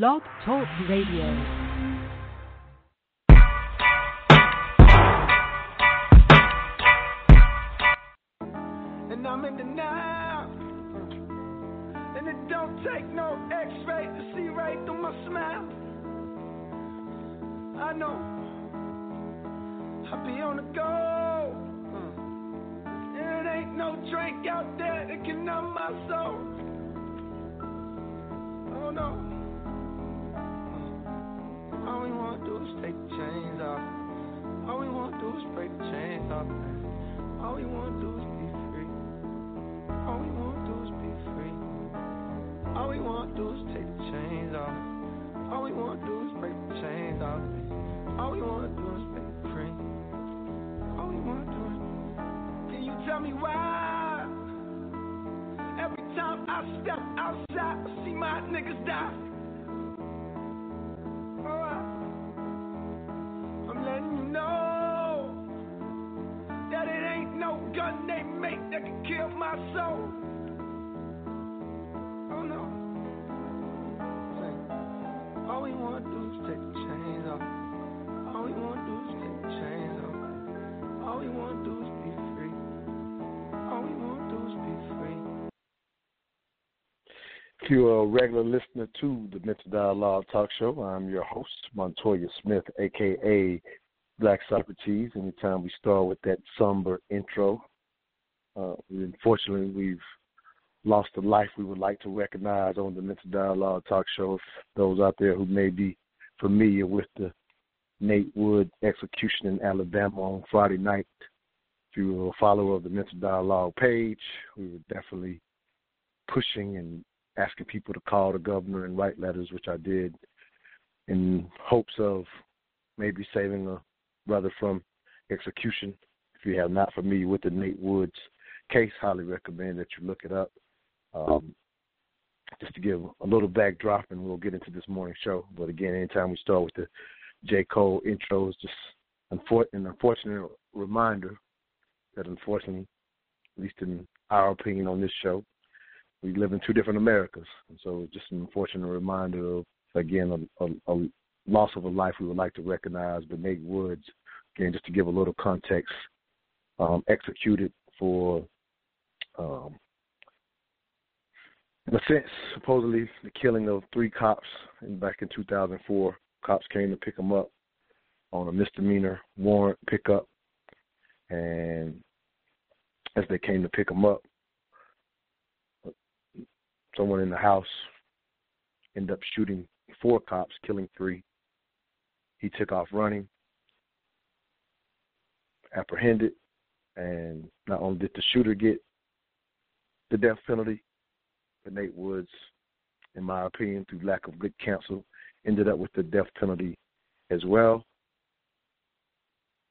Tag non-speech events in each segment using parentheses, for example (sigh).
Blog Talk Radio. and I'm in denial. And it don't take no X-ray to see right through my smile. I know I be on the go. ain't no drink out there that can numb my soul. Oh no. All we wanna do is take the chains off. All we wanna do is break the chains off. All we wanna do is be free. All we wanna do is be free. All we wanna do is take the chains off. All we wanna do is break the chains off. All we wanna do is break free. All we wanna do is. Can you tell me why? Every time I step outside, I see my niggas die. Oh, I- that can kill my soul. Oh no. All we wanna do is take the chains off. All we wanna do is take the chains off. All we wanna do is be free. All we wanna do is be free. If you're a regular listener to the Mental Dialogue Talk Show, I'm your host, Montoya Smith, aka Black Socrates. Anytime we start with that somber intro, uh, unfortunately, we've lost a life we would like to recognize on the Mental Dialogue Talk Show. Those out there who may be familiar with the Nate Wood execution in Alabama on Friday night, if you were a follower of the Mental Dialogue page, we were definitely pushing and asking people to call the governor and write letters, which I did, in hopes of maybe saving a brother from execution. If you have not familiar with the Nate Woods case, highly recommend that you look it up. Um, just to give a little backdrop, and we'll get into this morning show. But again, anytime we start with the J. Cole intro, just unfor- an unfortunate reminder that, unfortunately, at least in our opinion on this show, we live in two different Americas. And so just an unfortunate reminder of, again, a, a, a loss of a life we would like to recognize. But Nate Woods, again, just to give a little context, um, executed for, um, sense, supposedly the killing of three cops back in 2004. Cops came to pick him up on a misdemeanor warrant pickup. And as they came to pick him up, someone in the house ended up shooting four cops, killing three. He took off running, apprehended, and not only did the shooter get the death penalty, but Nate Woods, in my opinion, through lack of good counsel, ended up with the death penalty as well.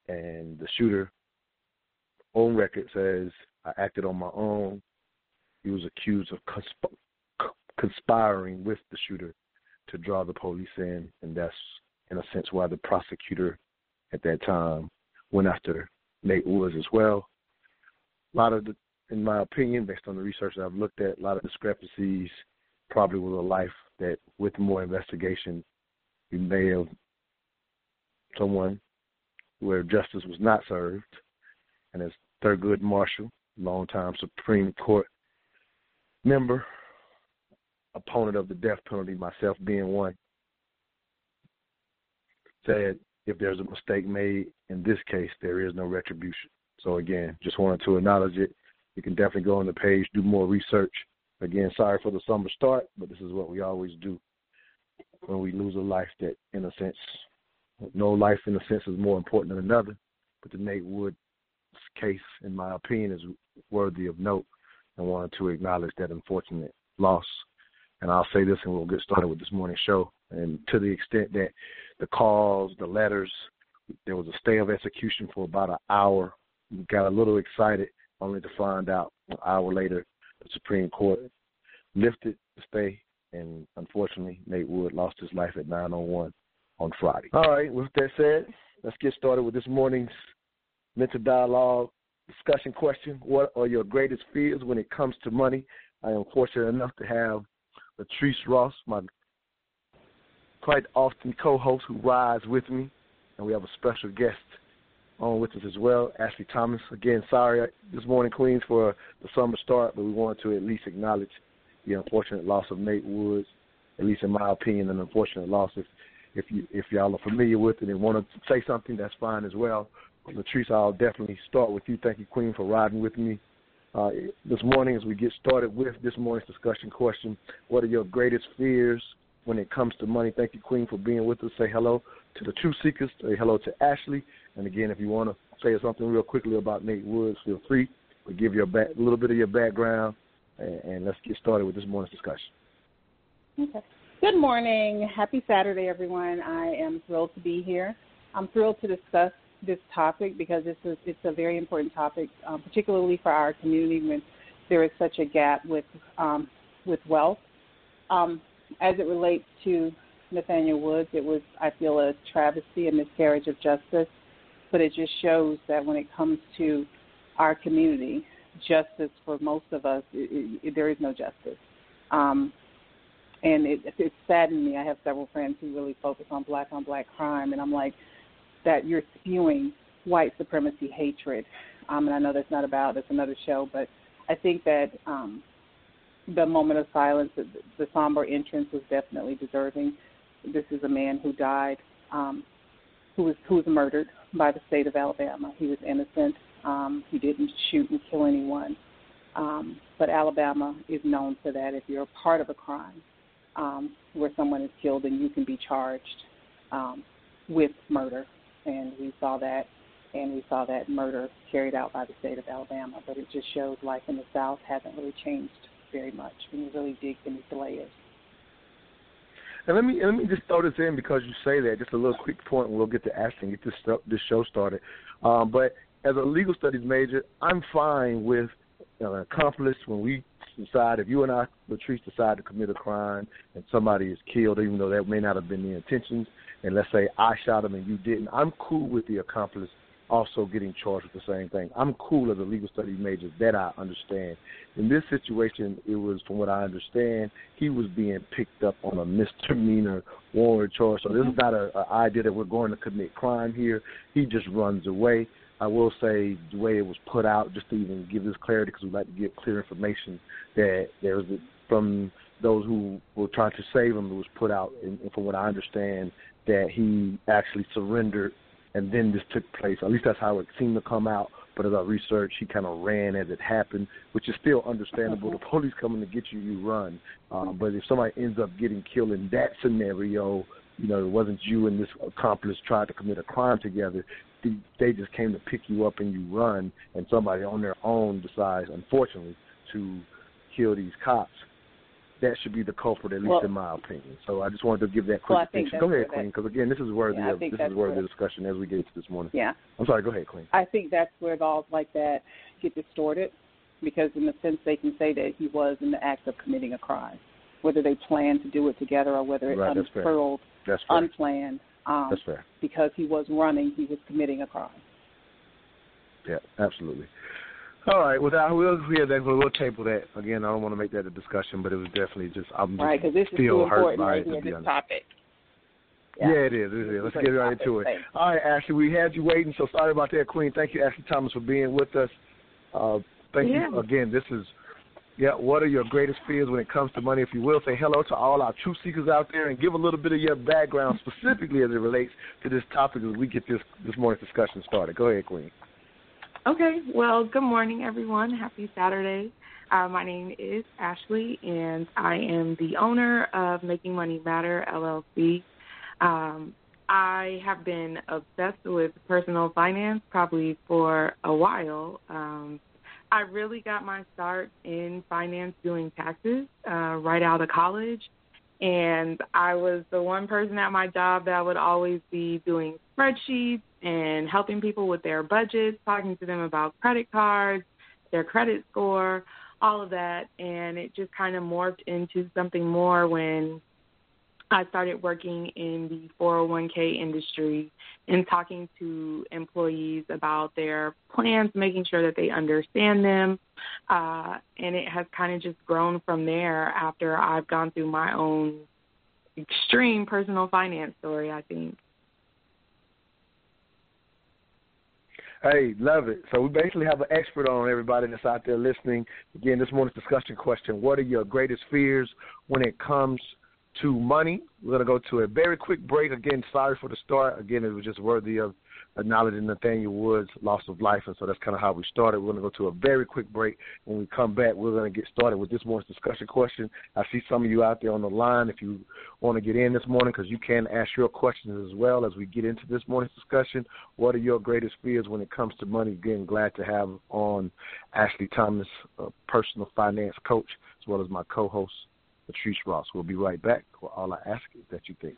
And the shooter, on record, says, I acted on my own. He was accused of consp- conspiring with the shooter to draw the police in, and that's, in a sense, why the prosecutor at that time went after Nate Woods as well. A lot of the, in my opinion, based on the research that I've looked at, a lot of discrepancies probably with a life that, with more investigation, you may have someone where justice was not served, and as Thurgood Marshall, longtime Supreme Court member, opponent of the death penalty, myself being one, said if there's a mistake made in this case, there is no retribution. So again, just wanted to acknowledge it. You can definitely go on the page, do more research. Again, sorry for the summer start, but this is what we always do when we lose a life that, in a sense, no life in a sense is more important than another. But the Nate Wood case, in my opinion, is worthy of note and wanted to acknowledge that unfortunate loss. And I'll say this and we'll get started with this morning's show. And to the extent that the calls, the letters, there was a stay of execution for about an hour. We got a little excited only to find out an hour later the Supreme Court lifted the stay and unfortunately Nate Wood lost his life at 901 on Friday. All right, with that said, let's get started with this morning's mental dialogue discussion question. What are your greatest fears when it comes to money? I am fortunate enough to have Latrice Ross, my quite often co-host who rides with me, and we have a special guest on with us as well, Ashley Thomas. Again, sorry this morning, Queens, for the summer start, but we wanted to at least acknowledge the unfortunate loss of Nate Woods. At least in my opinion, an unfortunate loss. If if you if y'all are familiar with it and want to say something, that's fine as well. Latrice, I'll definitely start with you. Thank you, Queen, for riding with me uh, this morning as we get started with this morning's discussion question. What are your greatest fears when it comes to money? Thank you, Queen, for being with us. Say hello to the Truth Seekers. Say hello to Ashley. And again, if you want to say something real quickly about Nate Woods, feel free. We'll give you a, back, a little bit of your background, and, and let's get started with this morning's discussion. Okay. Good morning. Happy Saturday, everyone. I am thrilled to be here. I'm thrilled to discuss this topic because this is it's a very important topic, um, particularly for our community when there is such a gap with um, with wealth. Um, as it relates to Nathaniel Woods, it was I feel a travesty, a miscarriage of justice, but it just shows that when it comes to our community, justice for most of us, it, it, there is no justice. Um, and it, it saddened me. I have several friends who really focus on black on black crime, and I'm like, that you're spewing white supremacy hatred. Um, and I know that's not about that's another show, but I think that um, the moment of silence, the, the somber entrance, was definitely deserving. This is a man who died, um, who was who was murdered by the state of Alabama. He was innocent. Um, he didn't shoot and kill anyone. Um, but Alabama is known for that. If you're a part of a crime um, where someone is killed, then you can be charged um, with murder and we saw that, and we saw that murder carried out by the state of Alabama. But it just shows life in the South hasn't really changed very much when you really dig beneath the layers. And let me let me just throw this in because you say that. Just a little quick point, and we'll get to asking get this this show started. Um, but as a legal studies major, I'm fine with uh, an accomplice when we decide if you and I, Latrice, decide to commit a crime and somebody is killed, even though that may not have been the intentions, and let's say I shot him and you didn't, I'm cool with the accomplice also getting charged with the same thing. I'm cool as a legal studies major that I understand. In this situation, it was, from what I understand, he was being picked up on a misdemeanor warrant charge. So this is not an idea that we're going to commit crime here. He just runs away. I will say the way it was put out, just to even give this clarity, because we like to get clear information that there was from those who were trying to save him. It was put out, and, and from what I understand, that he actually surrendered and then this took place. At least that's how it seemed to come out. But as I researched, he kind of ran as it happened, which is still understandable. The police coming to get you, you run. Um, but if somebody ends up getting killed in that scenario, you know, it wasn't you and this accomplice tried to commit a crime together. They just came to pick you up and you run, and somebody on their own decides, unfortunately, to kill these cops that should be the culprit, at least well, in my opinion. So I just wanted to give that quick well, Go ahead, Queen, because again, this is worthy yeah, of this is worthy of discussion as we get to this morning. Yeah. I'm sorry. Go ahead, Queen. I think that's where laws like that get distorted, because in a sense they can say that he was in the act of committing a crime, whether they planned to do it together or whether it right, unfurled that's fair. unplanned. Um, that's fair. Because he was running, he was committing a crime. Yeah, absolutely. All right. Well, we'll yeah, then we'll table that again. I don't want to make that a discussion, but it was definitely just I'm just right because this is too important right here, this topic. Yeah. yeah, it is. It is. Let's get right into it. All right, Ashley, we had you waiting, so sorry about that, Queen. Thank you, Ashley Thomas, for being with us. Uh, thank yeah. you again. This is yeah. What are your greatest fears when it comes to money? If you will, say hello to all our truth seekers out there and give a little bit of your background specifically as it relates to this topic as we get this this morning's discussion started. Go ahead, Queen. Okay, well, good morning, everyone. Happy Saturday. Uh, my name is Ashley, and I am the owner of Making Money Matter LLC. Um, I have been obsessed with personal finance probably for a while. Um, I really got my start in finance doing taxes uh, right out of college. And I was the one person at my job that would always be doing spreadsheets and helping people with their budgets, talking to them about credit cards, their credit score, all of that. And it just kind of morphed into something more when I started working in the 401k industry and talking to employees about their plans, making sure that they understand them. Uh, and it has kind of just grown from there after I've gone through my own extreme personal finance story, I think. Hey, love it. So we basically have an expert on everybody that's out there listening. Again, this morning's discussion question: What are your greatest fears when it comes to money? We're gonna go to a very quick break. Again, sorry for the start. Again, it was just worthy of acknowledging Nathaniel Woods' loss of life, and so that's kind of how we started. We're going to go to a very quick break. When we come back, we're going to get started with this morning's discussion question. I see some of you out there on the line. If you want to get in this morning, because you can ask your questions as well as we get into this morning's discussion. What are your greatest fears when it comes to money? Again, glad to have on Ashley Thomas, a personal finance coach, as well as my co-host Patrice Ross. We'll be right back. All I ask is that you think.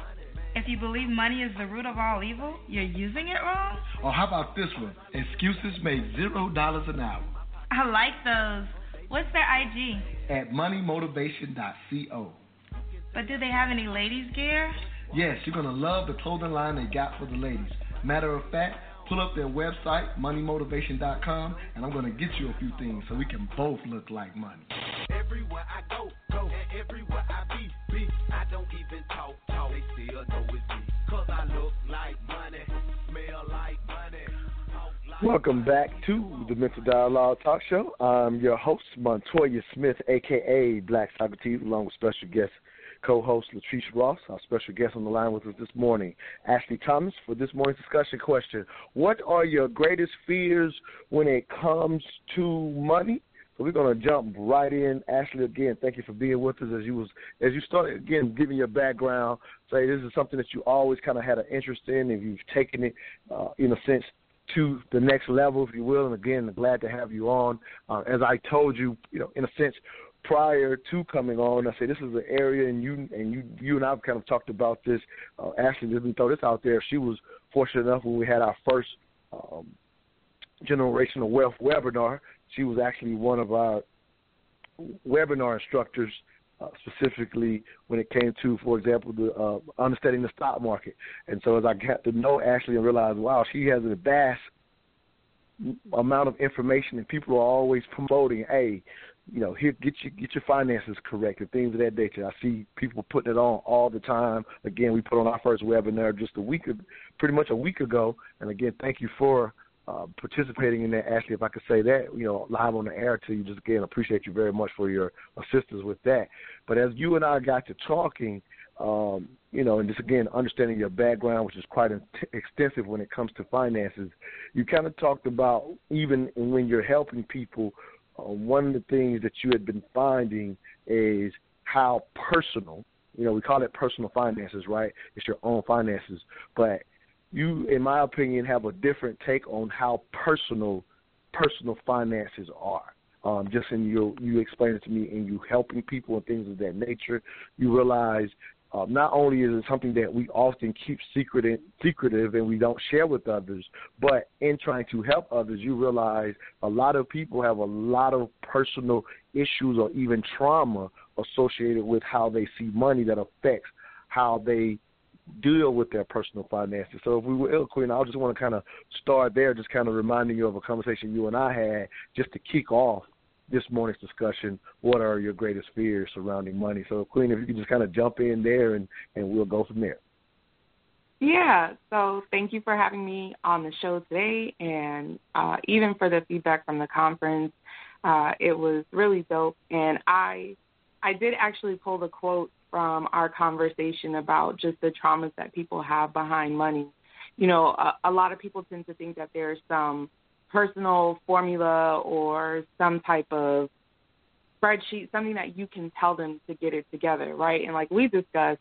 If you believe money is the root of all evil, you're using it wrong? Or how about this one? Excuses make zero dollars an hour. I like those. What's their IG? At moneymotivation.co. But do they have any ladies' gear? Yes, you're going to love the clothing line they got for the ladies. Matter of fact, pull up their website, moneymotivation.com, and I'm going to get you a few things so we can both look like money. Everywhere I go, go, everywhere Welcome back to the Mental Dialogue Talk Show. I'm your host, Montoya Smith, aka Black Socrates, along with special guest co-host Latrice Ross. Our special guest on the line with us this morning, Ashley Thomas, for this morning's discussion question: What are your greatest fears when it comes to money? So we're going to jump right in. Ashley, again, thank you for being with us as you was as you started again giving your background. Say this is something that you always kind of had an interest in, and you've taken it uh, in a sense to the next level, if you will. And again, glad to have you on. Uh, as I told you, you know, in a sense, prior to coming on, I say this is an area, and you and you you and I've kind of talked about this. Uh, Ashley, me throw this out there. She was fortunate enough when we had our first um, generational wealth webinar she was actually one of our webinar instructors, uh, specifically when it came to, for example, the uh, understanding the stock market. And so as I got to know Ashley and realized, wow, she has a vast amount of information, and people are always promoting, hey, you know, here get your get your finances correct and things of that nature. I see people putting it on all the time. Again, we put on our first webinar just a week, pretty much a week ago. And again, thank you for uh, participating in that. Ashley, if I could say that, you know, live on the air to you, just again, appreciate you very much for your assistance with that. But as you and I got to talking, um, you know, and just again understanding your background, which is quite extensive when it comes to finances, you kind of talked about even when you're helping people, uh, one of the things that you had been finding is how personal. You know, we call it personal finances, right? It's your own finances, but you, in my opinion, have a different take on how personal personal finances are. Um, just in your, you explain it to me and you helping people and things of that nature, you realize uh, not only is it something that we often keep secret and, secretive and we don't share with others, but in trying to help others, you realize a lot of people have a lot of personal issues or even trauma associated with how they see money that affects how they deal with their personal finances. So if we were Queen, I just want to kind of start there, just kind of reminding you of a conversation you and I had just to kick off this morning's discussion. What are your greatest fears surrounding money? So, Queen, if you could just kind of jump in there and, and we'll go from there. Yeah, so thank you for having me on the show today, and uh, even for the feedback from the conference, uh, it was really dope. And I, I did actually pull the quote from our conversation about just the traumas that people have behind money. You know, a, a lot of people tend to think that there's some personal formula or some type of spreadsheet, something that you can tell them to get it together, right? And like we discussed,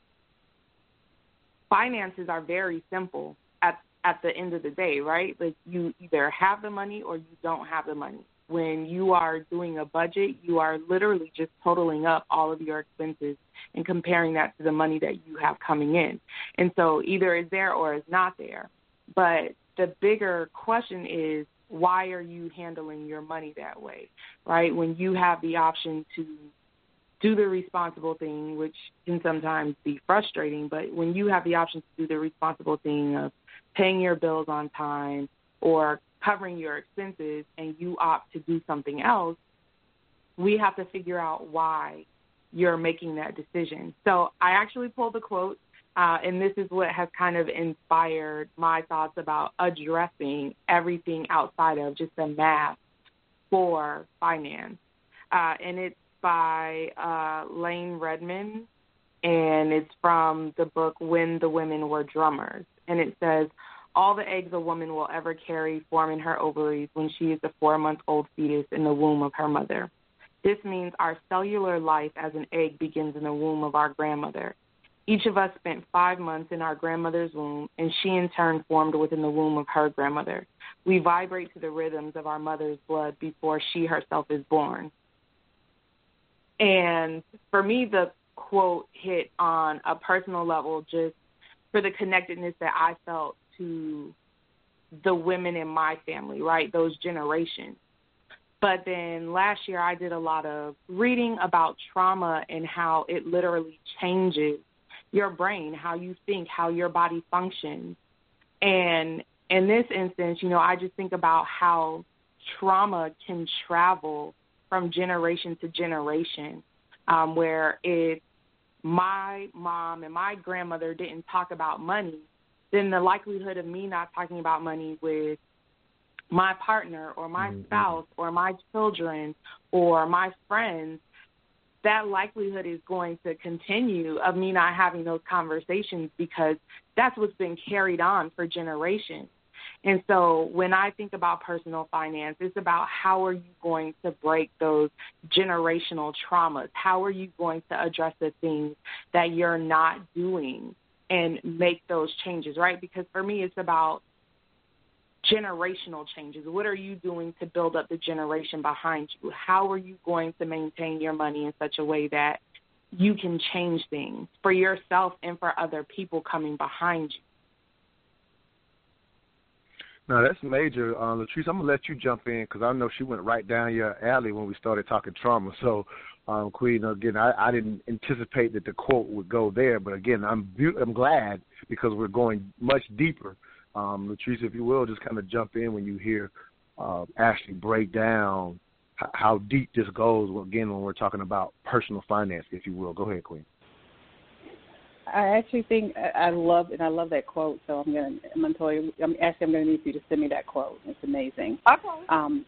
finances are very simple at at the end of the day, right? Like you either have the money or you don't have the money. When you are doing a budget, you are literally just totaling up all of your expenses and comparing that to the money that you have coming in. And so either is there or is not there. But the bigger question is why are you handling your money that way, right? When you have the option to do the responsible thing, which can sometimes be frustrating, but when you have the option to do the responsible thing of paying your bills on time or covering your expenses and you opt to do something else, we have to figure out why you're making that decision. So I actually pulled a quote, uh, and this is what has kind of inspired my thoughts about addressing everything outside of just the math for finance. Uh, and it's by uh, Layne Redmond, and it's from the book When the Women Were Drummers. And it says, all the eggs a woman will ever carry form in her ovaries when she is a four month old fetus in the womb of her mother. This means our cellular life as an egg begins in the womb of our grandmother. Each of us spent five months in our grandmother's womb, and she in turn formed within the womb of her grandmother. We vibrate to the rhythms of our mother's blood before she herself is born. And for me, the quote hit on a personal level just for the connectedness that I felt to the women in my family, right? Those generations. But then last year I did a lot of reading about trauma and how it literally changes your brain, how you think, how your body functions. And in this instance, you know, I just think about how trauma can travel from generation to generation, um, where it my mom and my grandmother didn't talk about money, then the likelihood of me not talking about money with my partner or my mm-hmm. spouse or my children or my friends that likelihood is going to continue of me not having those conversations because that's what's been carried on for generations. And so when I think about personal finance, it's about how are you going to break those generational traumas? How are you going to address the things that you're not doing and make those changes, right? Because for me, it's about generational changes. What are you doing to build up the generation behind you? How are you going to maintain your money in such a way that you can change things for yourself and for other people coming behind you? No, that's major, uh, Latrice. I'm gonna let you jump in because I know she went right down your alley when we started talking trauma. So um, Queen. Again, I, I didn't anticipate that the quote would go there, but again, I'm I'm glad because we're going much deeper. Um, Latrice, if you will, just kind of jump in when you hear uh, Ashley break down how deep this goes. Again, when we're talking about personal finance, if you will, go ahead, Queen. I actually think I love and I love that quote. So I'm gonna I'm gonna tell you. I'm actually I'm gonna need you to send me that quote. It's amazing. Okay. Um,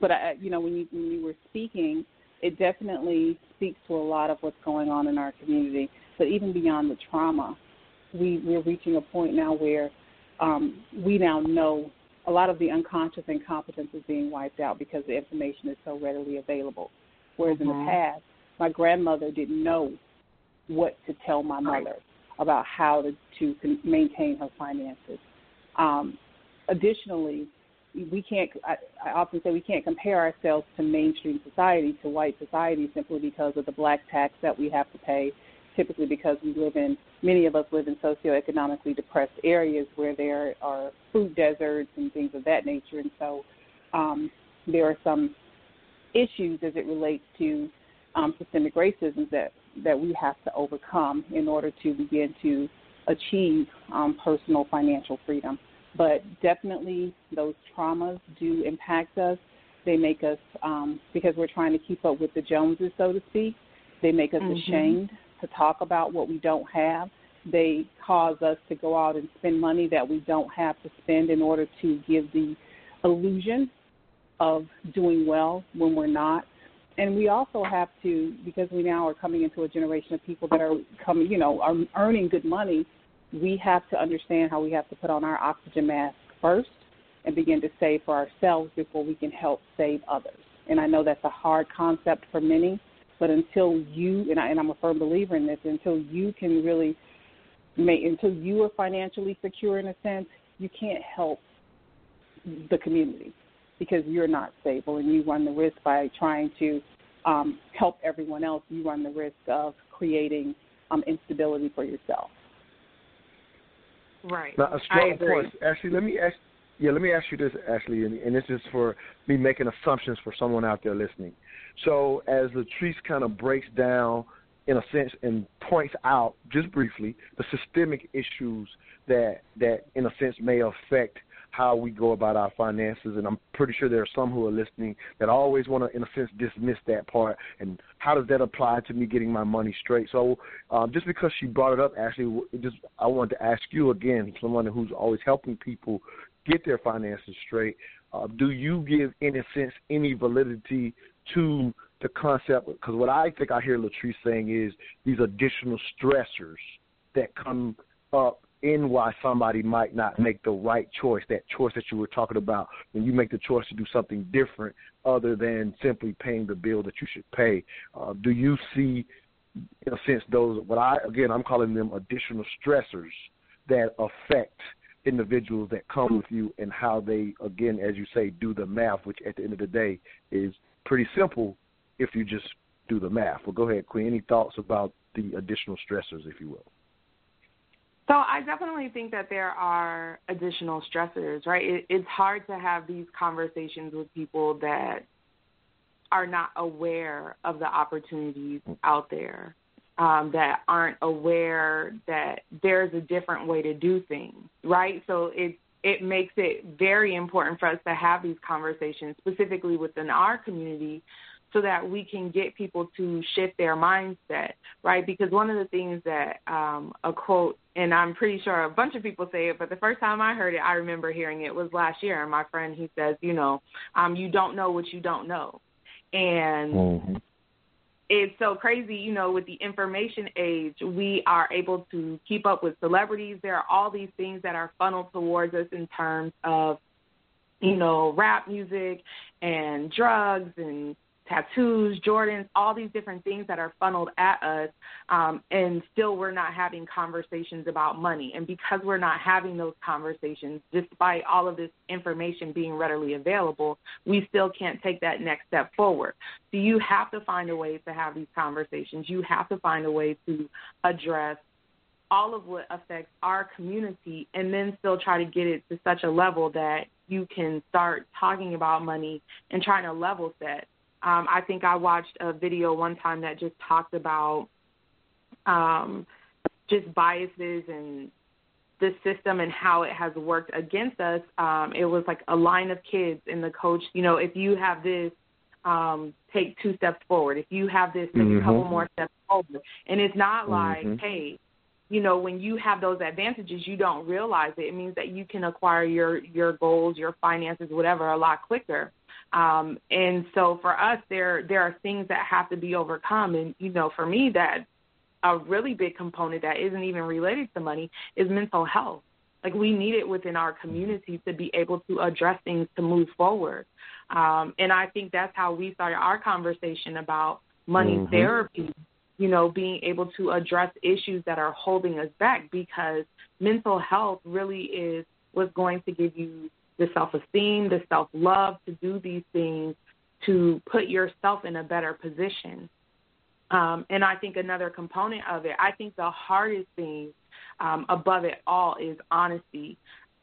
but I, you know, when you when you were speaking, it definitely speaks to a lot of what's going on in our community. But even beyond the trauma, we, we're reaching a point now where um, we now know a lot of the unconscious incompetence is being wiped out because the information is so readily available. Whereas mm-hmm. in the mm-hmm. past, my grandmother didn't know what to tell my mother about how to, to maintain her finances. Um, additionally, we can't. I, I often say we can't compare ourselves to mainstream society, to white society, simply because of the black tax that we have to pay. Typically, because we live in many of us live in socioeconomically depressed areas where there are food deserts and things of that nature, and so um, there are some issues as it relates to um, systemic racism that that we have to overcome in order to begin to achieve um, personal financial freedom. But definitely, those traumas do impact us. They make us, um, because we're trying to keep up with the Joneses, so to speak, they make us mm-hmm. ashamed to talk about what we don't have. They cause us to go out and spend money that we don't have to spend in order to give the illusion of doing well when we're not. And we also have to, because we now are coming into a generation of people that are coming, you know, are earning good money we have to understand how we have to put on our oxygen mask first and begin to save for ourselves before we can help save others. And I know that's a hard concept for many, but until you and, I, and I'm a firm believer in this, until you can really make until you are financially secure in a sense, you can't help the community. because you're not stable and you run the risk by trying to um, help everyone else, you run the risk of creating um, instability for yourself. Right. Now, a strong point. Actually, let me ask. Yeah, let me ask you this, Ashley, and, and this is for me making assumptions for someone out there listening. So, as Latrice kind of breaks down, in a sense, and points out just briefly the systemic issues that that, in a sense, may affect how we go about our finances. And I'm pretty sure there are some who are listening that always want to, in a sense, dismiss that part. And how does that apply to me getting my money straight? So, um, just because she brought it up, Ashley, just I wanted to ask you again, someone who's always helping people get their finances straight. Uh, do you give, in a sense, any validity to the concept? Because what I think I hear Latrice saying is these additional stressors that come up in why somebody might not make the right choice, that choice that you were talking about, when you make the choice to do something different other than simply paying the bill that you should pay. Uh, do you see, in a sense, those, what I, again, I'm calling them additional stressors that affect individuals that come with you and how they, again, as you say, do the math, which at the end of the day is pretty simple if you just do the math. Well, go ahead, Queen. Any thoughts about the additional stressors, if you will? So I definitely think that there are additional stressors, right? It, it's hard to have these conversations with people that are not aware of the opportunities out there, um, that aren't aware that there's a different way to do things, right? So it it makes it very important for us to have these conversations, specifically within our community, so that we can get people to shift their mindset, right? Because one of the things that um, a quote, and I'm pretty sure a bunch of people say it, but the first time I heard it, I remember hearing it was last year. And my friend, he says, you know, um, you don't know what you don't know, and mm-hmm. it's so crazy, you know, with the information age, we are able to keep up with celebrities. There are all these things that are funneled towards us in terms of you know, rap music and drugs and tattoos, Jordans, all these different things that are funneled at us, um, and still we're not having conversations about money. And because we're not having those conversations, despite all of this information being readily available, we still can't take that next step forward. So you have to find a way to have these conversations. You have to find a way to address all of what affects our community and then still try to get it to such a level that you can start talking about money and trying to level set um, I think I watched a video one time that just talked about um, just biases and the system and how it has worked against us. Um, it was like a line of kids, and the coach, you know, if you have this, um, take two steps forward. If you have this, take mm-hmm. a couple more steps forward. And it's not mm-hmm. like, hey, you know, when you have those advantages, you don't realize it. It means that you can acquire your your goals, your finances, whatever, a lot quicker. Um, and so for us, there there are things that have to be overcome. And you know, for me, that a really big component that isn't even related to money is mental health. Like we need it within our community to be able to address things to move forward. Um, and I think that's how we started our conversation about money mm-hmm. therapy. You know, being able to address issues that are holding us back because mental health really is what's going to give you the self esteem, the self love to do these things to put yourself in a better position. Um, and I think another component of it, I think the hardest thing um, above it all is honesty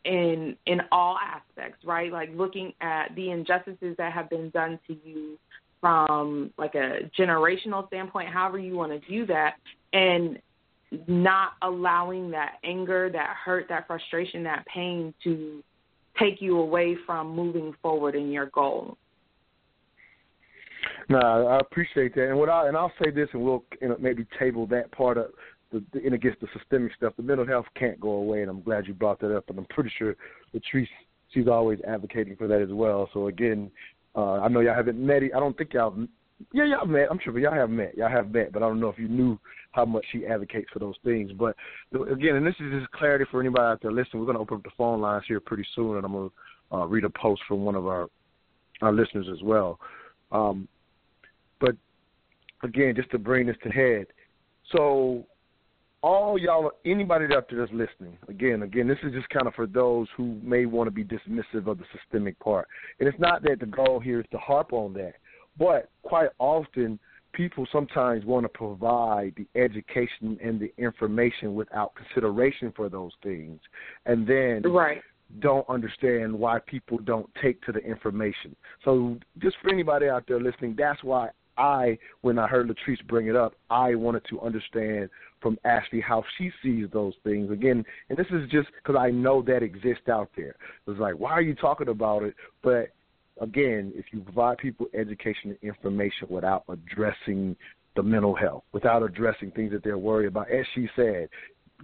in in all aspects, right? Like looking at the injustices that have been done to you from like a generational standpoint, however you want to view that, and not allowing that anger, that hurt, that frustration, that pain to take you away from moving forward in your goal. No, I appreciate that, and what I and I'll say this, and we'll you know, maybe table that part of the, the in against the systemic stuff. The mental health can't go away, and I'm glad you brought that up. And I'm pretty sure Latrice, she's always advocating for that as well. So again, uh, I know y'all haven't met. I don't think y'all. Yeah, y'all met. I'm sure, y'all have met. Y'all have met, but I don't know if you knew how much she advocates for those things. But again, and this is just clarity for anybody out there listening. We're going to open up the phone lines here pretty soon, and I'm going to uh, read a post from one of our our listeners as well. Um, but again, just to bring this to head, so all all y'all, anybody out there that's listening, again, again, this is just kind of for those who may want to be dismissive of the systemic part. And it's not that the goal here is to harp on that, but quite often people sometimes want to provide the education and the information without consideration for those things, and then right. don't understand why people don't take to the information. So, just for anybody out there listening, that's why I, when I heard Latrice bring it up, I wanted to understand from Ashley how she sees those things. Again, and this is just because I know that exists out there. It's like, why are you talking about it? But again, if you provide people education and information without addressing the mental health, without addressing things that they're worried about, as she said,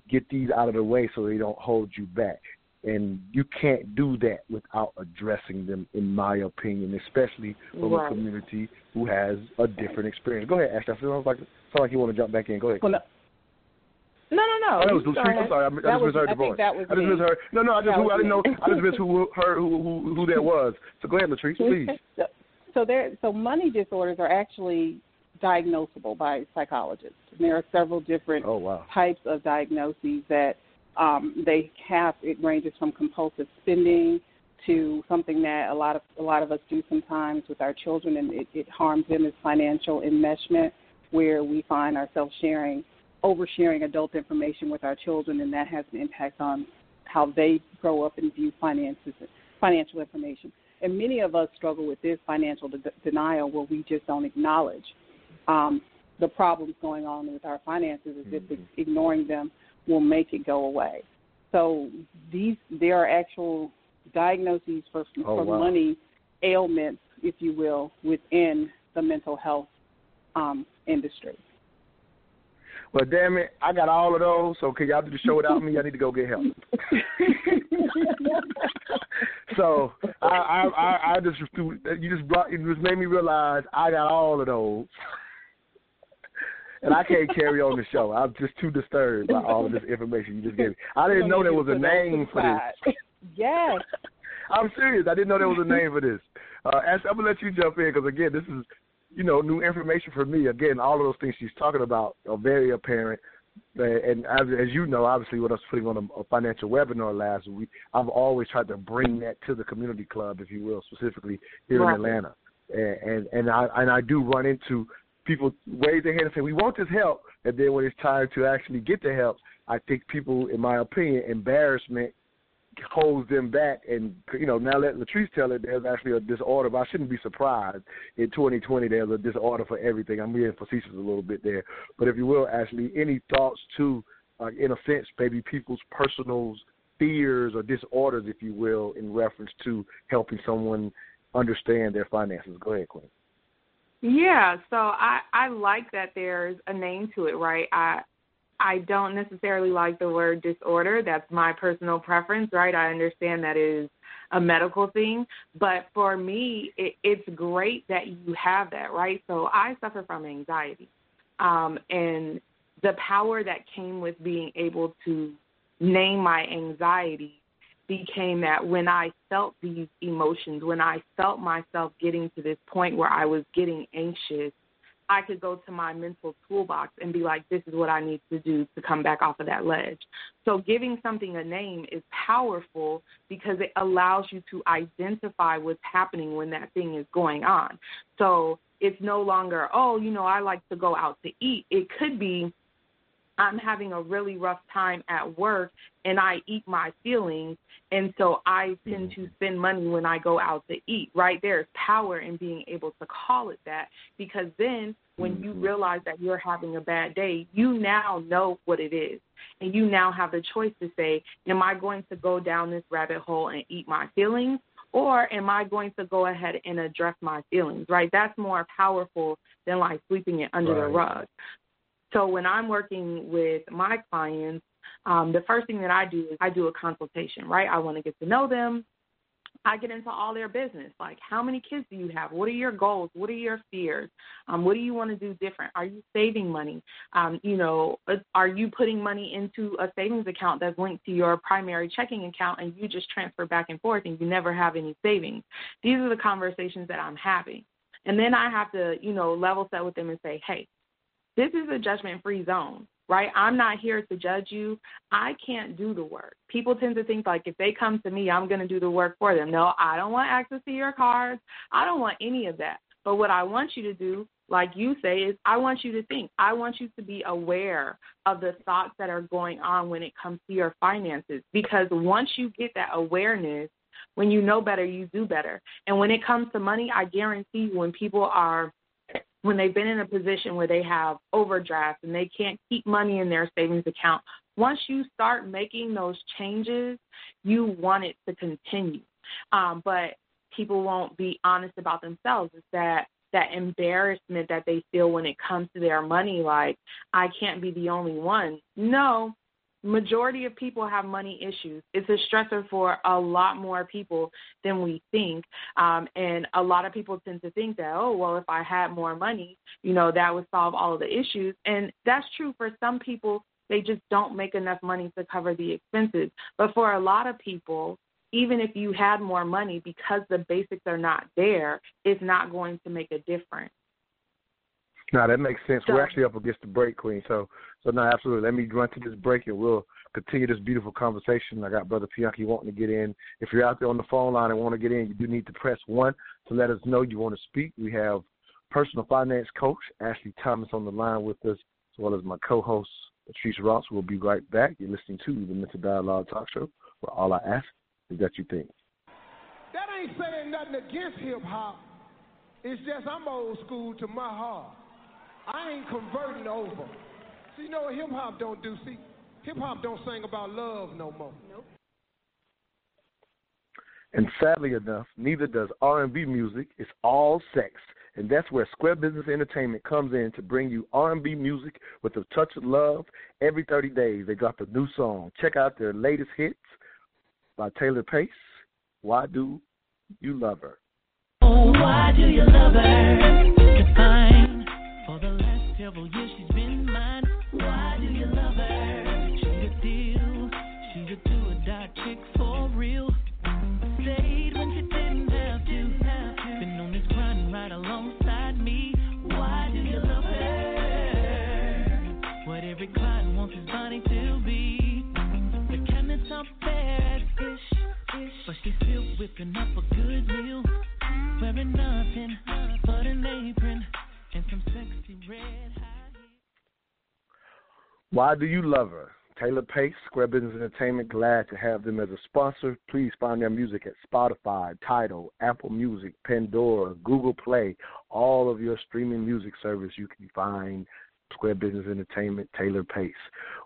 get these out of the way so they don't hold you back. And you can't do that without addressing them, in my opinion, especially from right. a community who has a different experience. Go ahead, Ashley. I feel like sound like you want to jump back in. Go ahead. Well, no, no, no. Oh, that was the. I'm sorry. I, I just was- misheard I the voice. was I just misheard. No, no. I just who I didn't know. I just missed who heard who who who that was. So go ahead, Latrice, (laughs) please. So, so there, so money disorders are actually diagnosable by psychologists. And there are several different Oh wow. types of diagnoses that um, they have. It ranges from compulsive spending to something that a lot of a lot of us do sometimes with our children, and it, it harms them is financial enmeshment, where we find ourselves sharing, oversharing adult information with our children, and that has an impact on how they grow up and view finances, financial information. And many of us struggle with this financial de- denial, where we just don't acknowledge um, the problems going on with our finances, as if Mhm. ignoring them will make it go away. So these there are actual diagnoses for Oh, for wow. money ailments, if you will, within the mental health um, industry. Well, damn it, I got all of those. So can y'all do the show without me? I need to go get help. (laughs) so I, I, I, I just you just brought you just made me realize I got all of those, and I can't carry on the show. I'm just too disturbed by all of this information you just gave me. I didn't know there was a name for this. Yes. I'm serious. I didn't know there was a name for this. Uh, Ash, I'm gonna let you jump in because again, this is you know new information for me. Again, all of those things she's talking about are very apparent. And as, as you know, obviously, with us putting on a, a financial webinar last week, I've always tried to bring that to the community club, if you will, specifically here Right. in Atlanta. And and, and I and I do run into people raise their hand and say, "We want this help," and then when it's time to actually get the help, I think people, in my opinion, embarrassment holds them back. And you know now let Latrice tell it there's actually a disorder but I shouldn't be surprised. In 2020 there's a disorder for everything. I'm being facetious a little bit there. But if you will Ashley any thoughts to uh, in a sense maybe people's personal fears or disorders if you will in reference to helping someone understand their finances? Go ahead Quinn Yeah, so I I like that there's a name to it, right? I I don't necessarily like the word disorder. That's my personal preference, right? I understand that is a medical thing, but for me, it, it's great that you have that, right? So I suffer from anxiety, um, and the power that came with being able to name my anxiety became that when I felt these emotions, when I felt myself getting to this point where I was getting anxious, I could go to my mental toolbox and be like, this is what I need to do to come back off of that ledge. So giving something a name is powerful because it allows you to identify what's happening when that thing is going on. So it's no longer, oh, you know, I like to go out to eat. It could be, I'm having a really rough time at work and I eat my feelings and so I tend to spend money when I go out to eat, right? There's power in being able to call it that because then when you realize that you're having a bad day, you now know what it is. And you now have the choice to say, Am I going to go down this rabbit hole and eat my feelings? Or am I going to go ahead and address my feelings, right? That's more powerful than like sweeping it under the rug. So when I'm working with my clients, um, the first thing that I do is I do a consultation, right? I want to get to know them. I get into all their business. Like, how many kids do you have? What are your goals? What are your fears? Um, what do you want to do different? Are you saving money? Um, you know, uh, are you putting money into a savings account that's linked to your primary checking account and you just transfer back and forth and you never have any savings? These are the conversations that I'm having. And then I have to, you know, level set with them and say, hey, this is a judgment free zone. Right? I'm not here to judge you. I can't do the work. People tend to think like if they come to me, I'm going to do the work for them. No, I don't want access to your cards. I don't want any of that. But what I want you to do, like you say, is I want you to think. I want you to be aware of the thoughts that are going on when it comes to your finances. Because once you get that awareness, when you know better, you do better. And when it comes to money, I guarantee you, when people are when they've been in a position where they have overdrafts and they can't keep money in their savings account, once you start making those changes, you want it to continue. Um, but people won't be honest about themselves. It's that that embarrassment that they feel when it comes to their money, like I can't be the only one. No, majority of people have money issues. It's a stressor for a lot more people than we think. Um, and a lot of people tend to think that, oh, well, if I had more money, you know, that would solve all of the issues. And that's true for some people. They just don't make enough money to cover the expenses. But for a lot of people, even if you had more money, because the basics are not there, it's not going to make a difference. No, that makes sense. So, We're actually up against the break, Queen. So, so no, absolutely. Let me run to this break, and we'll continue this beautiful conversation. I got Brother Pianki wanting to get in. If you're out there on the phone line and want to get in, you do need to press one to let us know you want to speak. We have personal finance coach Ashley Thomas on the line with us, as well as my co-host Patrice Ross. We'll be right back. You're listening to the Mental Dialogue Talk Show, where all I ask is that you think. That ain't saying nothing against hip hop. It's just I'm old school to my heart. I ain't converting over. See, you know what hip hop don't do? See, hip hop don't sing about love no more. Nope. And sadly enough, neither does R&B music. It's all sex. And that's where Square Business Entertainment comes in to bring you R&B music with a touch of love. Every 30 days, they drop a new song. Check out their latest hits by Taylor Pace. Why do you love her? Oh, why do you love her? Several years she's been mine. Why do you love her? She's a deal. She's a do or die chick for real. Stayed when she didn't have to. Been on this grind right alongside me. Why do you love her? What every client wants his body to be. The cabinets are bare ish, but she's still whipping up a good meal. Wearing nothing but an apron. Why do you love her? Taylor Pace, Square Business Entertainment, glad to have them as a sponsor. Please find their music at Spotify, Tidal, Apple Music, Pandora, Google Play, all of your streaming music service. You can find Square Business Entertainment, Taylor Pace.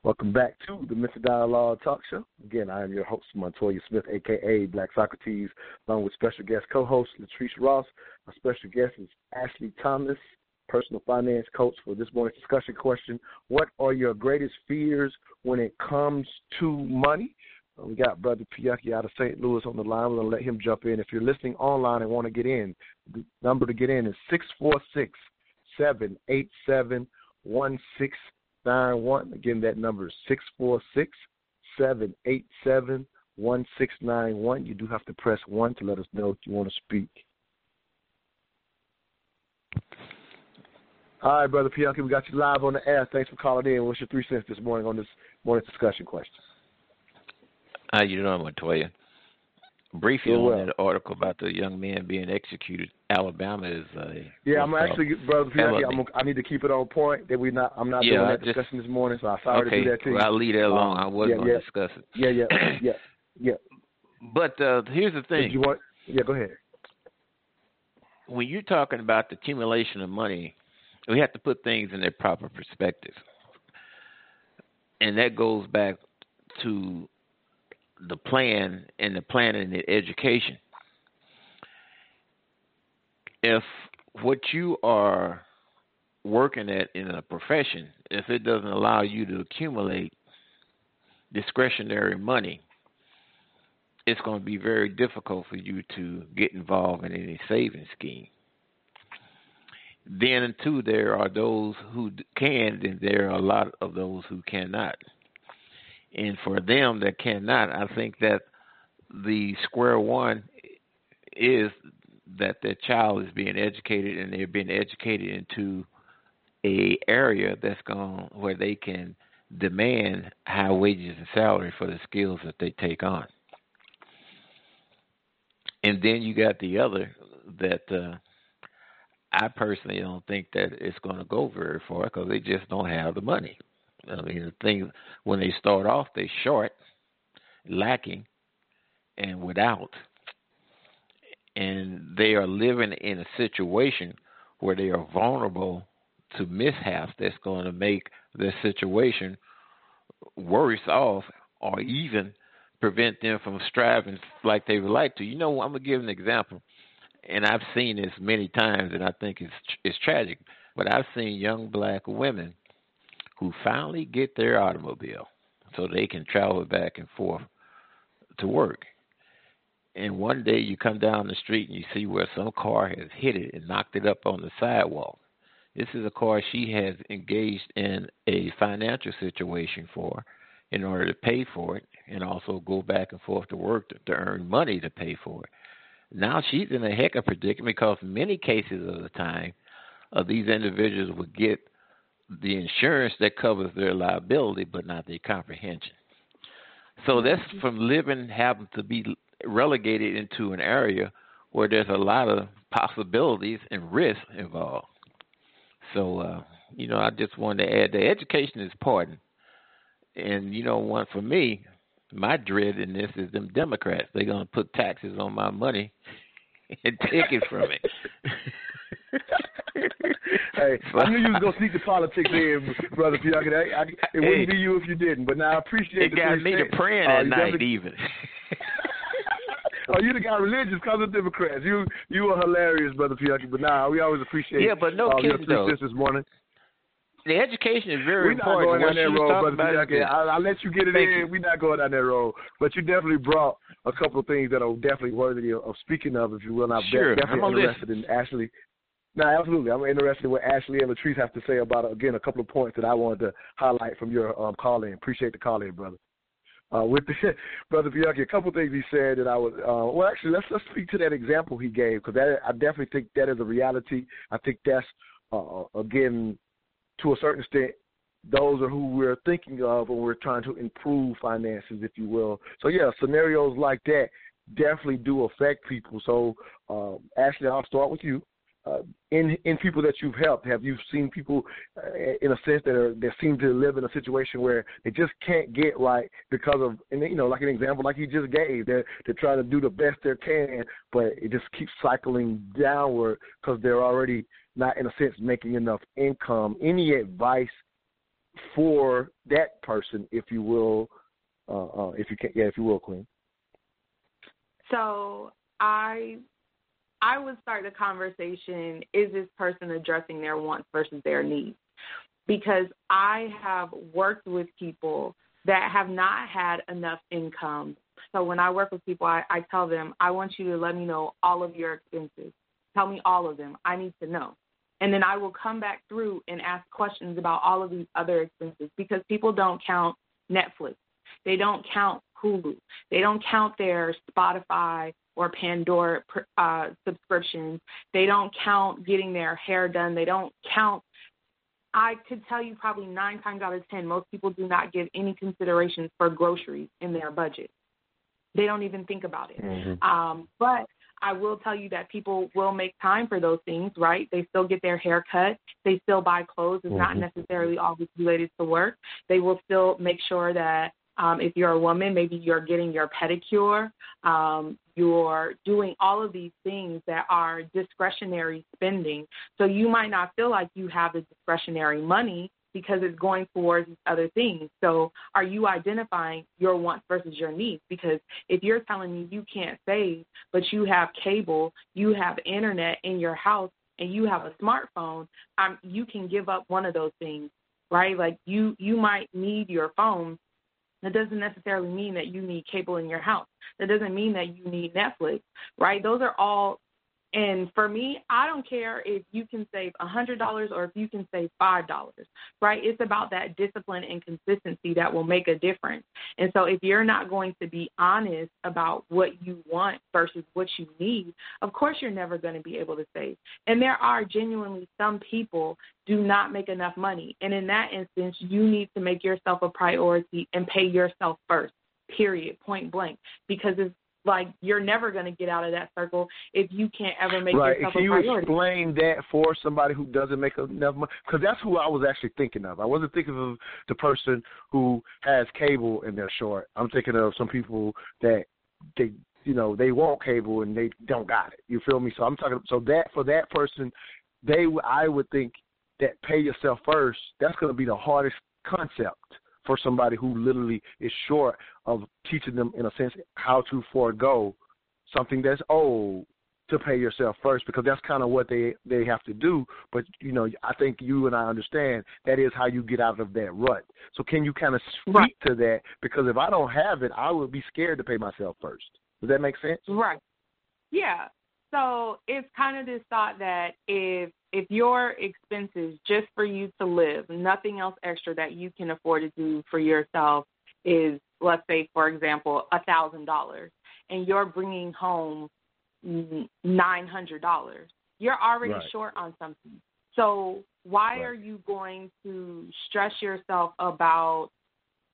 Welcome back to the Mental Dialogue Talk Show. Again, I am your host, Montoya Smith, aka Black Socrates, along with special guest co-host Latrice Ross. Our special guest is Ashley Thomas, personal finance coach for this morning's discussion question. What are your greatest fears when it comes to money? Uh, we got Brother Pianki out of St. Louis on the line. We're going to let him jump in. If you're listening online and want to get in, the number to get in is 646 787 1691. Again, that number is 646 787 1691. You do have to press 1 to let us know if you want to speak. All right, brother Pianki, we got you live on the air. Thanks for calling in. What's your three cents this morning on this morning's discussion question? How you doing, Montoya? Briefly on well. that article about the young man being executed, Alabama is. Uh, yeah, I'm actually, brother Pianki, I'm, I need to keep it on point. That we not, I'm not yeah, doing that just, discussion this morning, so I'm sorry okay, to do that to well. I'll leave that alone. Um, I was yeah, going yeah, to discuss it. Yeah, yeah, yeah, yeah. (coughs) But uh, here's the thing. Did you want? Yeah, go ahead. When you're talking about the accumulation of money we have to put things in their proper perspective. And that goes back to the plan and the planning and the education. If what you are working at in a profession, if it doesn't allow you to accumulate discretionary money, it's going to be very difficult for you to get involved in any saving scheme. Then, too, there are those who can, and there are a lot of those who cannot. And for them that cannot, I think that the square one is that their child is being educated and they're being educated into a area that's going where they can demand high wages and salary for the skills that they take on. And then you got the other that uh, I personally don't think that it's going to go very far because they just don't have the money. I mean, the thing when they start off, they short, lacking, and without, and they are living in a situation where they are vulnerable to mishaps that's going to make their situation worse off or even prevent them from striving like they would like to. You know, I'm gonna give an example, and I've seen this many times, and I think it's it's tragic. But I've seen young black women who finally get their automobile so they can travel back and forth to work. And one day you come down the street and you see where some car has hit it and knocked it up on the sidewalk. This is a car she has engaged in a financial situation for in order to pay for it and also go back and forth to work to, to earn money to pay for it. Now she's in a heck of a predicament because many cases of the time uh, these individuals would get the insurance that covers their liability but not their comprehension. So that's from living having to be relegated into an area where there's a lot of possibilities and risks involved. So, uh, you know, I just wanted to add that education is important. And, you know, one for me, my dread in this is them Democrats. They're going to put taxes on my money (laughs) and take it from me. (laughs) hey, I knew you was gonna sneak the politics in, brother Piaget. I, I, it wouldn't be you if you didn't. But now I appreciate It got me to praying Uh, at you night, even. (laughs) Oh, you the guy religious because of Democrats. You you are hilarious, brother Piaget. But now nah, we always appreciate Yeah, but no uh, your three though. this morning. The education is very We're not important. going down that road, brother about is Piaget. good. I'll, I'll let you get it Thank in. you. We're not going down that road, but you definitely brought a couple of things that are definitely worthy of, of speaking of, if you will. I'm Sure, definitely I'm interested in Ashley. No, absolutely. I'm interested in what Ashley and Latrice have to say about again a couple of points that I wanted to highlight from your um, call in. Appreciate the call in, brother. Uh, with the, (laughs) brother Pianki, a couple of things he said that I would. Uh, well, actually, let's let's speak to that example he gave because I definitely think that is a reality. I think that's uh, again to a certain extent those are who we're thinking of when we're trying to improve finances, if you will. So yeah, scenarios like that definitely do affect people. So um, Ashley, I'll start with you. Uh, in in people that you've helped, have you seen people uh, in a sense that are that seem to live in a situation where they just can't get right because of and you know like an example like you just gave they're they're trying to do the best they can but it just keeps cycling downward because they're already not in a sense making enough income. Any advice for that person, if you will, uh, uh, if you can, yeah, if you will, Queen. So I I would start the conversation, is this person addressing their wants versus their needs? Because I have worked with people that have not had enough income. So when I work with people, I, I tell them, I want you to let me know all of your expenses. Tell me all of them. I need to know. And then I will come back through and ask questions about all of these other expenses because people don't count Netflix. They don't count Hulu. They don't count their Spotify or Pandora uh, subscriptions. They don't count getting their hair done. They don't count. I could tell you probably nine times out of ten, most people do not give any consideration for groceries in their budget. They don't even think about it. Mm-hmm. Um, but I will tell you that people will make time for those things, right? They still get their hair cut. They still buy clothes. It's not Mhm. necessarily always related to work. They will still make sure that um, if you're a woman, maybe you're getting your pedicure. Um, you're doing all of these things that are discretionary spending. So you might not feel like you have the discretionary money because it's going towards these other things. So are you identifying your wants versus your needs? Because if you're telling me you can't save, but you have cable, you have internet in your house, and you have a smartphone, um, you can give up one of those things, right? Like you, you might need your phone. That doesn't necessarily mean that you need cable in your house. That doesn't mean that you need Netflix, right? Those are all And for me, I don't care if you can save a $100 or if you can save $5, right? It's about that discipline and consistency that will make a difference. And so if you're not going to be honest about what you want versus what you need, of course you're never going to be able to save. And there are genuinely some people do not make enough money. And in that instance, you need to make yourself a priority and pay yourself first period, point blank. Because it's like you're never going to get out of that circle if you can't ever make right. yourself Can a you priority. explain that for somebody who doesn't make enough money? Because that's who I was actually thinking of. I wasn't thinking of the person who has cable and they're short. I'm thinking of some people that they, you know, they want cable and they don't got it. You feel me? So I'm talking. So that for that person, they I would think that pay yourself first. That's going to be the hardest concept for somebody who literally is short of teaching them in a sense how to forego something that's old to pay yourself first because that's kind of what they they have to do but you know i think you and i understand that is how you get out of that rut so can you kind of speak Right. to that because if i don't have it i would be scared to pay myself first does that make sense Right. Yeah. So it's kind of this thought that if if your expenses just for you to live, nothing else extra that you can afford to do for yourself is, let's say, for example, a thousand dollars, and you're bringing home nine hundred dollars, you're already Right. short on something. So why Right. are you going to stress yourself about?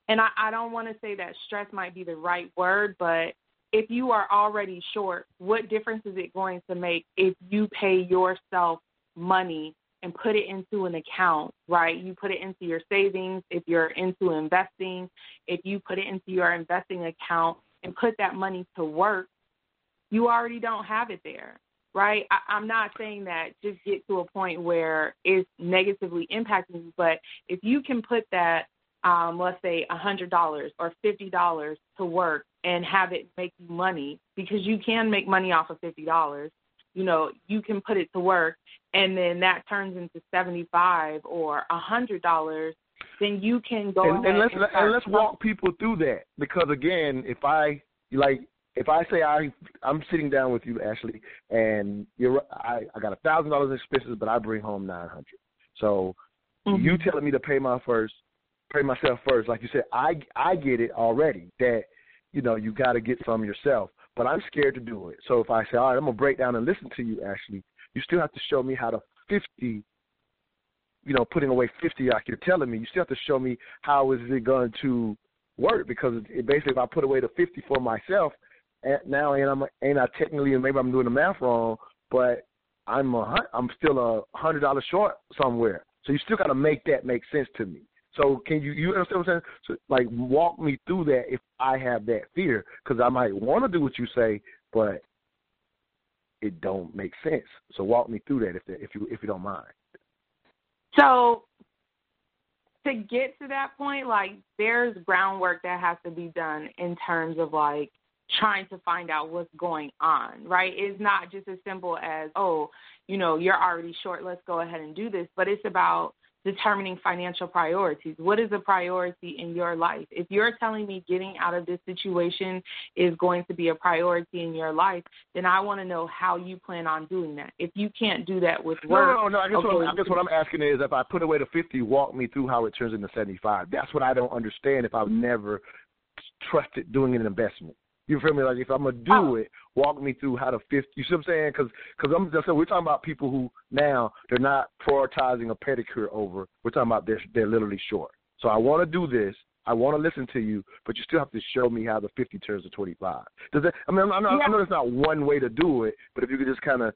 And I, I don't want to say that stress might be the right word, but if you are already short, what difference is it going to make if you pay yourself money and put it into an account, right? You put it into your savings, if you're into investing, if you put it into your investing account and put that money to work, you already don't have it there, right? I, I'm not saying that just get to a point where it's negatively impacting you, but if you can put that, um, let's say a hundred dollars or fifty dollars to work and have it make you money, because you can make money off of fifty dollars, you know, you can put it to work and then that turns into seventy five or a hundred dollars, then you can go and, ahead and let's and and let's walk people through that because again, if I like if I say I I'm sitting down with you, Ashley, and you're I I got a thousand dollars in expenses, but I bring home nine hundred. So you telling me to pay my first, pay myself first, like you said, I I get it already that you know you got to get some yourself, but I'm scared to do it. So if I say, all right, I'm gonna break down and listen to you, Ashley, you still have to show me how to fifty you know, putting away fifty like you're telling me, you still have to show me how is it going to work because it, basically if I put away the fifty for myself, and now and I'm and I technically and maybe I'm doing the math wrong, but I'm a I'm still a hundred dollars short somewhere. So you still got to make that make sense to me. So can you you understand what I'm saying? So like walk me through that if I have that fear because I might want to do what you say, but it don't make sense. So walk me through that if that, if you if you don't mind. So to get to that point, like there's groundwork that has to be done in terms of like trying to find out what's going on, right? It's not just as simple as, oh, you know, you're already short, let's go ahead and do this, but it's about determining financial priorities. What is a priority in your life? If you're telling me getting out of this situation is going to be a priority in your life, then I want to know how you plan on doing that. If you can't do that with work, No, no, no. I guess, what, I'm, I guess what I'm asking is if I put away the 50, walk me through how it turns into 75. That's what I don't understand if I've never trusted doing an investment. You feel me? Like if I'm gonna do oh. it, walk me through how to 50. You see what I'm saying? Because because I'm just saying we're talking about people who now they're not prioritizing a pedicure over. We're talking about they're they're literally short. So I want to do this. I want to listen to you, but you still have to show me how the 50 turns to 25. Does that? I mean, I know, I know there's not one way to do it, but if you could just kind of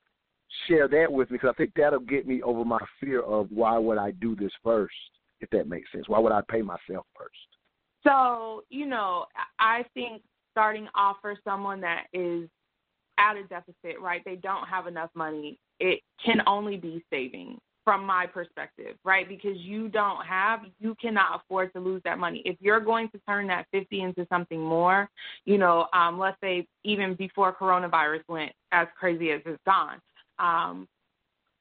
share that with me, because I think that'll get me over my fear of why would I do this first, if that makes sense. Why would I pay myself first? So, you know, I think starting off for someone that is at a deficit, right? They don't have enough money. It can only be saving from my perspective, right? Because you don't have, you cannot afford to lose that money. If you're going to turn that 50 into something more, you know, um, let's say even before coronavirus went as crazy as it's gone, um,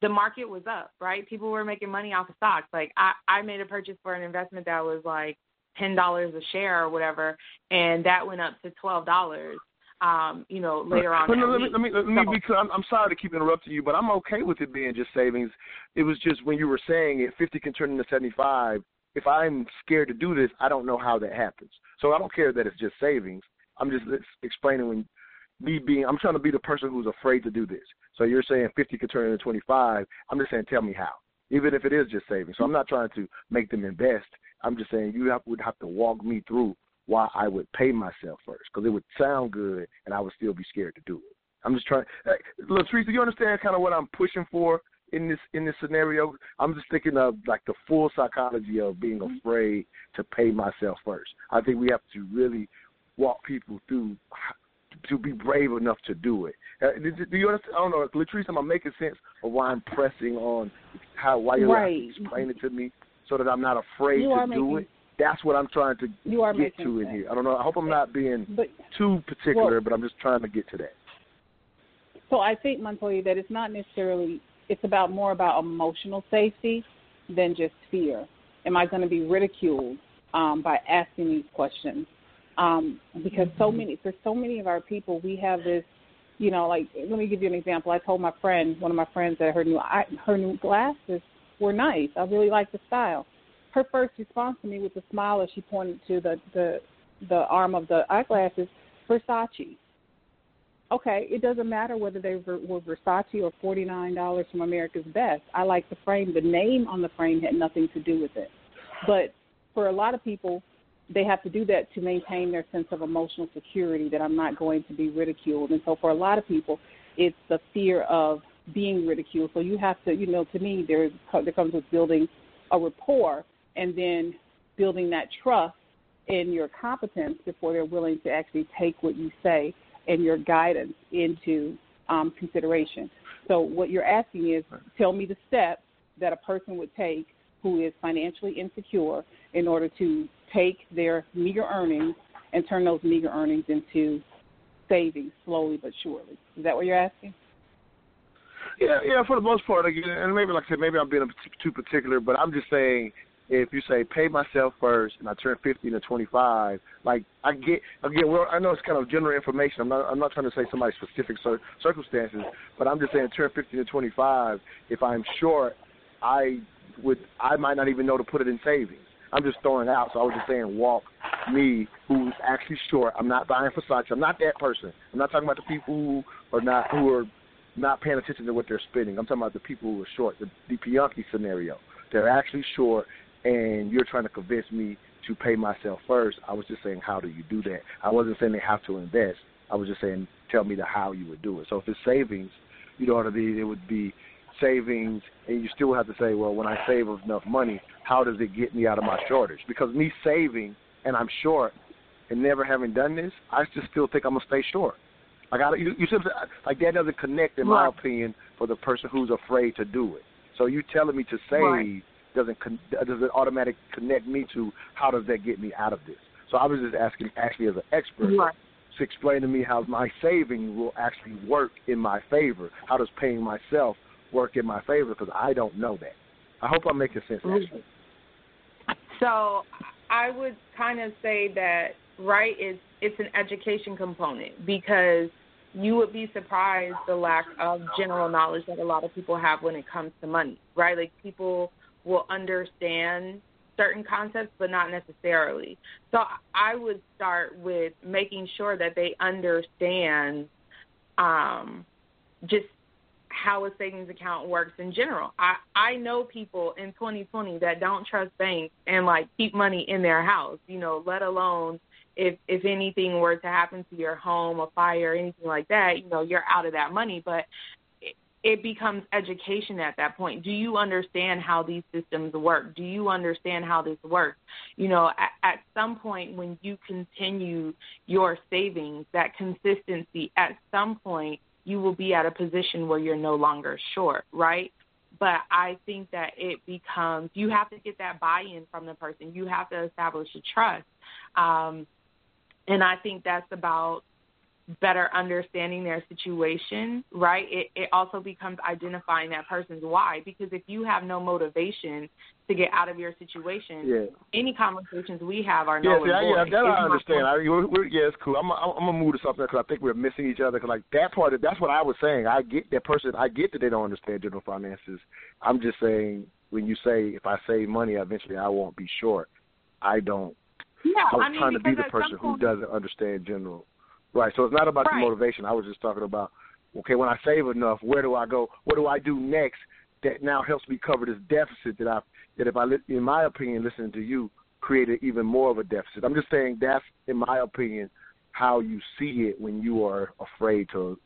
the market was up, right? People were making money off of stocks. Like I, I made a purchase for an investment that was like ten dollars a share or whatever, and that went up to twelve dollars. um, you know, later on. No, let me let me let me So- because I'm, I'm sorry to keep interrupting you, but I'm okay with it being just savings. It was just when you were saying it, 50 can turn into 75. If I'm scared to do this, I don't know how that happens. So I don't care that it's just savings. I'm just ex- explaining when me being. I'm trying to be the person who's afraid to do this. So you're saying 50 can turn into 25. I'm just saying, tell me how. Even if it is just savings. So I'm not trying to make them invest. I'm just saying you have, would have to walk me through why I would pay myself first because it would sound good and I would still be scared to do it. I'm just trying. Like, Latrice, do you understand kind of what I'm pushing for in this in this scenario? I'm just thinking of like the full psychology of being mm-hmm. afraid to pay myself first. I think we have to really walk people through to be brave enough to do it. Uh, do- you understand? I don't know, Latrice, am I making sense of why I'm pressing on how why you Right. explaining to it to me so that I'm not afraid You to do making- it? That's what I'm trying to get to in here. I don't know. I hope I'm not being But too particular, Well- but I'm just trying to get to that. So I think, Montoya, that it's not necessarily it's about more about emotional safety than just fear. Am I going to be ridiculed um, by asking these questions? Um, because so many for so many of our people, we have this, you know, like let me give you an example. I told my friend, one of my friends, that her new eye- her new glasses were nice. I really like the style. Her first response to me with a smile as she pointed to the the the arm of the eyeglasses, Versace okay, it doesn't matter whether they were, were Versace or forty nine dollars from America's Best. I like the frame. The name on the frame had nothing to do with it. But for a lot of people, they have to do that to maintain their sense of emotional security that I'm not going to be ridiculed. And so for a lot of people, it's the fear of being ridiculed. So you have to, you know, to me, there there comes with building a rapport and then building that trust in your competence before they're willing to actually take what you say and your guidance into um, consideration. So what you're asking is, tell me the steps that a person would take who is financially insecure in order to take their meager earnings and turn those meager earnings into savings slowly but surely. Is that what you're asking? Yeah, yeah, for the most part, again, and maybe like I said, maybe I'm being too particular, but I'm just saying if you say pay myself first and I turn 50 to 25, like I get again, well, I know it's kind of general information. I'm not I'm not trying to say somebody's specific cir- circumstances, but I'm just saying turn 50 to 25. If I'm short, I would I might not even know to put it in savings. I'm just throwing it out. So I was just saying, walk me, who's actually short. I'm not buying Versace. I'm not that person. I'm not talking about the people who are not who are not paying attention to what they're spending. I'm talking about the people who are short. The, the Pianki scenario. They're actually short, and you're trying to convince me to pay myself first. I was just saying, how do you do that? I wasn't saying they have to invest. I was just saying, tell me the how you would do it. So if it's savings, you know what I mean? It would be savings, and you still have to say, well, when I save enough money, how does it get me out of my shortage? Because me saving and I'm short and never having done this, I just still think I'm gonna stay short. Like I, you, you simply like that doesn't connect, in my opinion, for the person who's afraid to do it. So you telling me to save Right. doesn't con- doesn't automatically connect me to how does that get me out of this. So I was just asking, actually, as an expert, Right. to explain to me how my saving will actually work in my favor. How does paying myself work in my favor? Because I don't know that. I hope I'm making sense. Actually. So I would kind of say that right is it's an education component because you would be surprised the lack of general knowledge that a lot of people have when it comes to money, right? Like people will understand certain concepts but not necessarily. So I would start with making sure that they understand um just how a savings account works in general. I I know people in 2020 that don't trust banks and like keep money in their house, you know, let alone if if anything were to happen to your home, a fire, anything like that, you know, you're out of that money, but it, it becomes education at that point. Do you understand how these systems work? Do you understand how this works? You know, at, at some point when you continue your savings, that consistency, at some point you will be at a position where you're no longer short, right? But I think that it becomes you have to get that buy-in from the person. You have to establish a trust, um, and I think that's about better understanding their situation, right? It, it also becomes identifying that person's why. Because if you have no motivation to get out of your situation, Yeah. any conversations we have are Yeah, null see, I, yeah, that I understand. I, we're, we're, yeah, it's cool. I'm, I'm, I'm gonna move to something because I think we're missing each other. Cause like that part, of, that's what I was saying. I get that person. I get that they don't understand general finances. I'm just saying when you say if I save money, eventually I won't be short. I don't. Yeah, I was I mean, trying to be the person who doesn't understand general. Right. So it's not about the motivation. I was just talking about okay, when I save enough, where do I go? What do I do next that now helps me cover this deficit that I that if I in my opinion listening to you created even more of a deficit. I'm just saying that's in my opinion how you see it when you are afraid to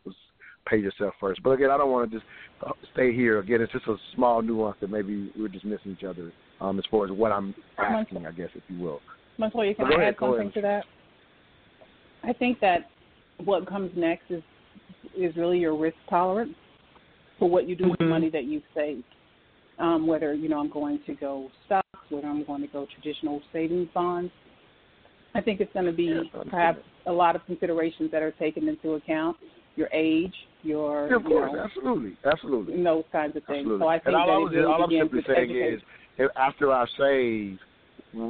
pay yourself first. But again, I don't want to just uh, stay here. Again, it's just a small nuance that maybe we're just missing each other um, as far as what I'm asking, I guess, if you will. Montoya, can I ahead, add something to that? I think that what comes next is is really your risk tolerance for what you do with the Mhm. money that you've saved. Um, whether you know I'm going to go stocks, whether I'm going to go traditional savings bonds. I think it's going to be Yeah, perhaps a lot of considerations that are taken into account: your age, your Yeah, of you course, know, absolutely, absolutely. and those kinds of things. Absolutely. So I think and all, that I was, really all I'm simply saying education. is, after I save,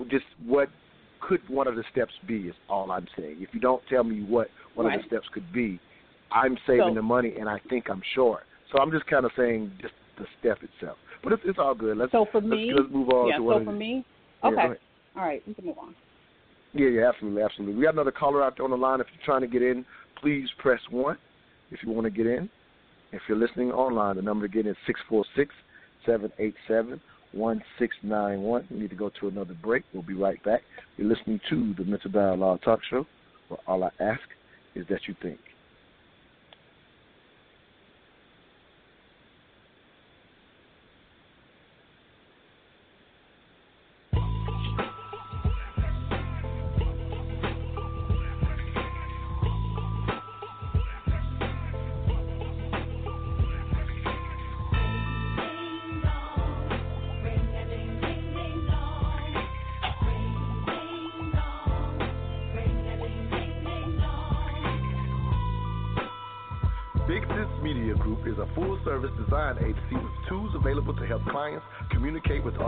just what could one of the steps be? Is all I'm saying. If you don't tell me what one of the steps could be, I'm saving So- the money and I think I'm short. So I'm just kind of saying just the step itself. But it's, it's all good. Let's So for let's, me, let's move on yeah. to So for me, okay, ahead. all right, we can move on. Yeah, yeah, absolutely, absolutely. We got another caller out there on the line. If you're trying to get in, please press one. If you want to get in, if you're listening online, the number to get in is six four six seven eight seven one six nine one. We need to go to another break. We'll be right back. You're listening to the Mental Dialogue Talk Show, where all I ask is that you think.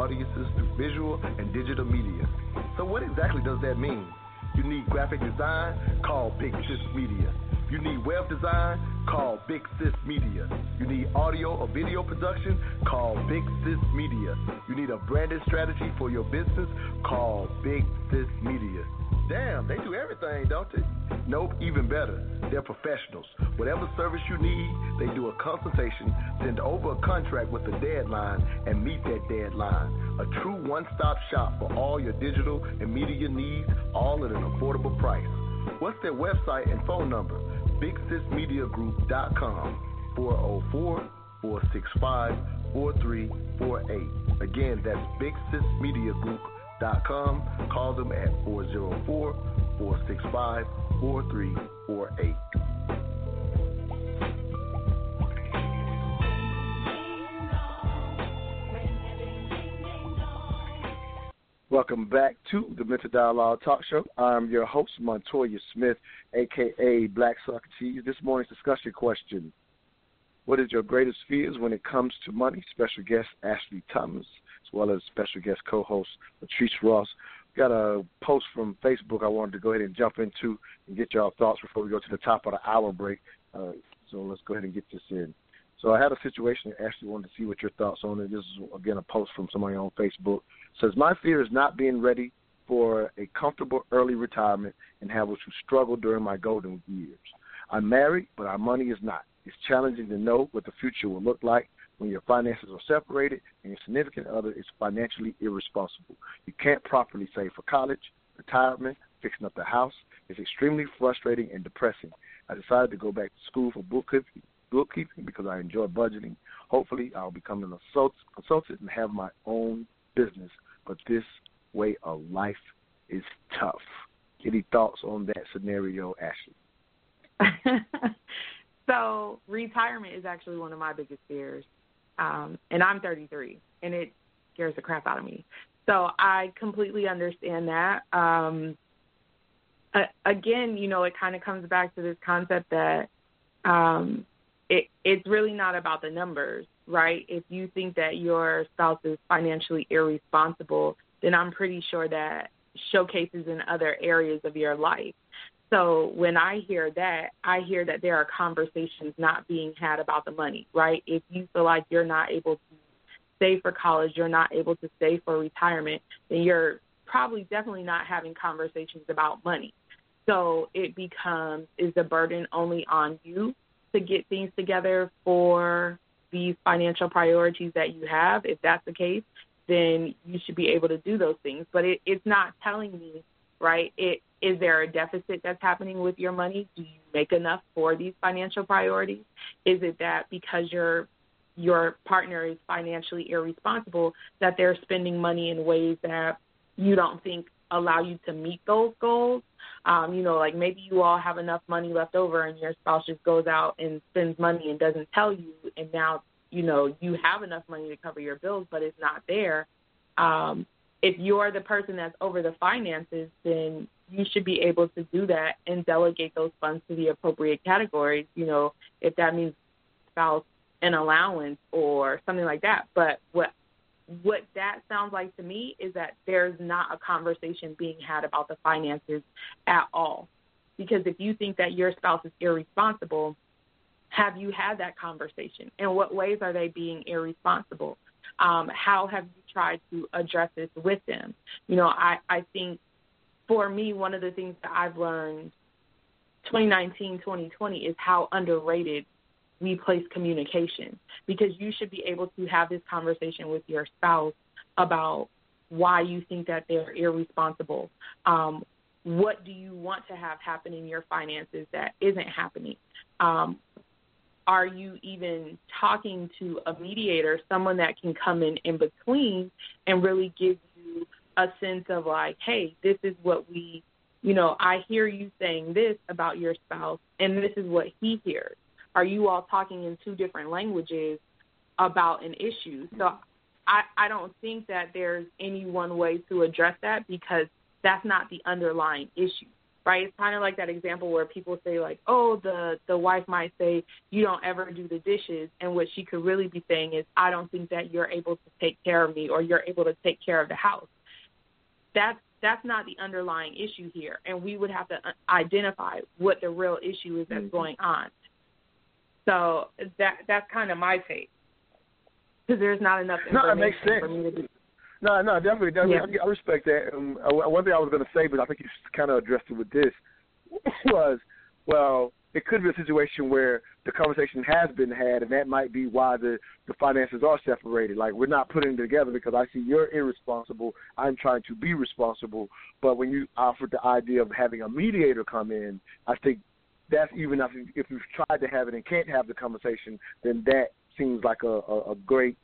Audiences through visual and digital media. So, what exactly does that mean? You need graphic design? Call Big Sis Media. You need web design? Call Big Sis Media. You need audio or video production? Call Big Sis Media. You need a branded strategy for your business? Call Big Sis Media. Damn, they do everything, don't they? Nope, even better. They're professionals. Whatever service you need, they do a consultation, send over a contract with a deadline, and meet that deadline. A true one stop shop for all your digital and media needs, all at an affordable price. What's their website and phone number? BigSisMediaGroup.com 404 465 4348. Again, that's BigSisMediaGroup.com. Call them at 404 465 4348. Welcome back to the Mental Dialogue Talk Show. I'm your host, Montoya Smith, aka Black Socrates. This morning's discussion question What is your greatest fears when it comes to money? Special guest Ashley Thomas, as well as special guest co host Latrice Ross. We Got a post from Facebook I wanted to go ahead and jump into and get y'all thoughts before we go to the top of the hour break. Uh, so let's go ahead and get this in. So I had a situation that actually wanted to see what your thoughts on it. This is again a post from somebody on Facebook. It says my fear is not being ready for a comfortable early retirement and having to struggle during my golden years. I'm married, but our money is not. It's challenging to know what the future will look like when your finances are separated and your significant other is financially irresponsible. You can't properly save for college, retirement, fixing up the house. It's extremely frustrating and depressing. I decided to go back to school for bookkeeping because I enjoy budgeting. Hopefully, I'll become an consultant and have my own business. But this way of life is tough. Any thoughts on that scenario, Ashley? (laughs) so retirement is actually one of my biggest fears, um, and I'm 33, and it scares the crap out of me. So I completely understand that. Um, uh, again, you know, it kind of comes back to this concept that um, it it's really not about the numbers, right? If you think that your spouse is financially irresponsible, then I'm pretty sure that showcases in other areas of your life. So when I hear that, I hear that there are conversations not being had about the money, right? If you feel like you're not able to save for college, you're not able to save for retirement, then you're probably definitely not having conversations about money. So it becomes is the burden only on you to get things together for these financial priorities that you have. If that's the case, then you should be able to do those things. But it, it's not telling me, right? It is there a deficit that's happening with your money? Do you make enough for these financial priorities? Is it that because your your partner is financially irresponsible that they're spending money in ways that you don't think allow you to meet those goals? Um, you know, like maybe you all have enough money left over and your spouse just goes out and spends money and doesn't tell you and now, you know, you have enough money to cover your bills but it's not there. Um, if you're the person that's over the finances, then you should be able to do that and delegate those funds to the appropriate categories. You know, if that means spouse an allowance or something like that. But what what that sounds like to me is that there's not a conversation being had about the finances at all. Because if you think that your spouse is irresponsible, have you had that conversation? In what ways are they being irresponsible? Um, how have you tried to address this with them? You know, I, I think for me, one of the things that I've learned 2019, 2020 is how underrated we place communication because you should be able to have this conversation with your spouse about why you think that they're irresponsible. Um, what do you want to have happen in your finances that isn't happening? Um, are you even talking to a mediator, someone that can come in in between and really give you a sense of like, hey, this is what we, you know, I hear you saying this about your spouse, and this is what he hears. Are you all talking in two different languages about an issue? So I, I don't think that there's any one way to address that because that's not the underlying issue right? It's kind of like that example where people say like, "Oh, the the wife might say you don't ever do the dishes," and what she could really be saying is, "I don't think that you're able to take care of me or you're able to take care of the house." That's that's not the underlying issue here, and we would have to uh, identify what the real issue is that's mm-hmm. going on. So that that's kind of my take because there's not enough information no, it makes sense. for me to do. No, no, definitely, definitely. Yeah. I respect that. Um, uh, one thing I was going to say, but I think you kind of addressed it with this, was, well, it could be a situation where the conversation has been had, and that might be why the the finances are separated. Like we're not putting together because I see you're irresponsible. I'm trying to be responsible. But when you offered the idea of having a mediator come in, I think that's even if, if you've tried to have it and can't have the conversation, then that seems like a, a, a great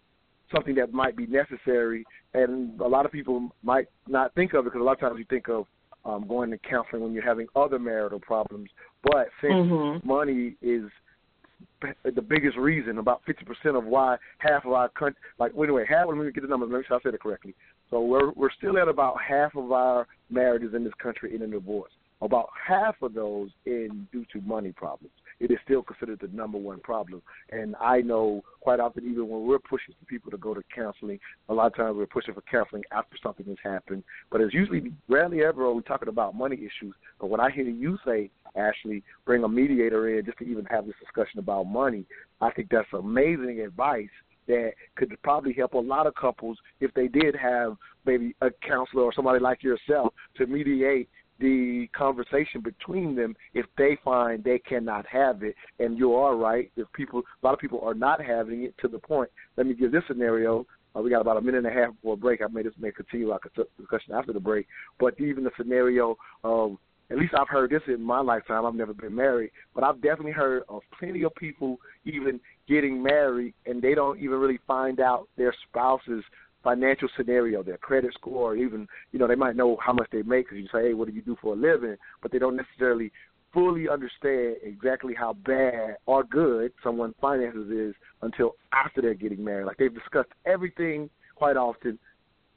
something that might be necessary, and a lot of people might not think of it because a lot of times you think of um, going to counseling when you're having other marital problems. But since mm-hmm. money is the biggest reason, about 50% of why half of our country, like anyway, half. Let me get the numbers. Make sure I said it correctly. So we're we're still at about half of our marriages in this country in a divorce. About half of those in due to money problems it is still considered the number one problem. And I know quite often, even when we're pushing for people to go to counseling, a lot of times we're pushing for counseling after something has happened. But it's usually rarely ever are we talking about money issues. But when I hear you say, Ashley, bring a mediator in just to even have this discussion about money, I think that's amazing advice that could probably help a lot of couples if they did have maybe a counselor or somebody like yourself to mediate the conversation between them if they find they cannot have it. And you are right. If people, a lot of people are not having it to the point. Let me give this scenario. Uh, we got about a minute and a half before a break. I may this may continue our discussion after the break. But even the scenario of at least I've heard this in my lifetime. I've never been married, but I've definitely heard of plenty of people even getting married and they don't even really find out their spouse's financial scenario, their credit score, or even you know they might know how much they make because you say, hey, what do you do for a living? But they don't necessarily fully understand exactly how bad or good someone's finances is until after they're getting married. Like they've discussed everything quite often,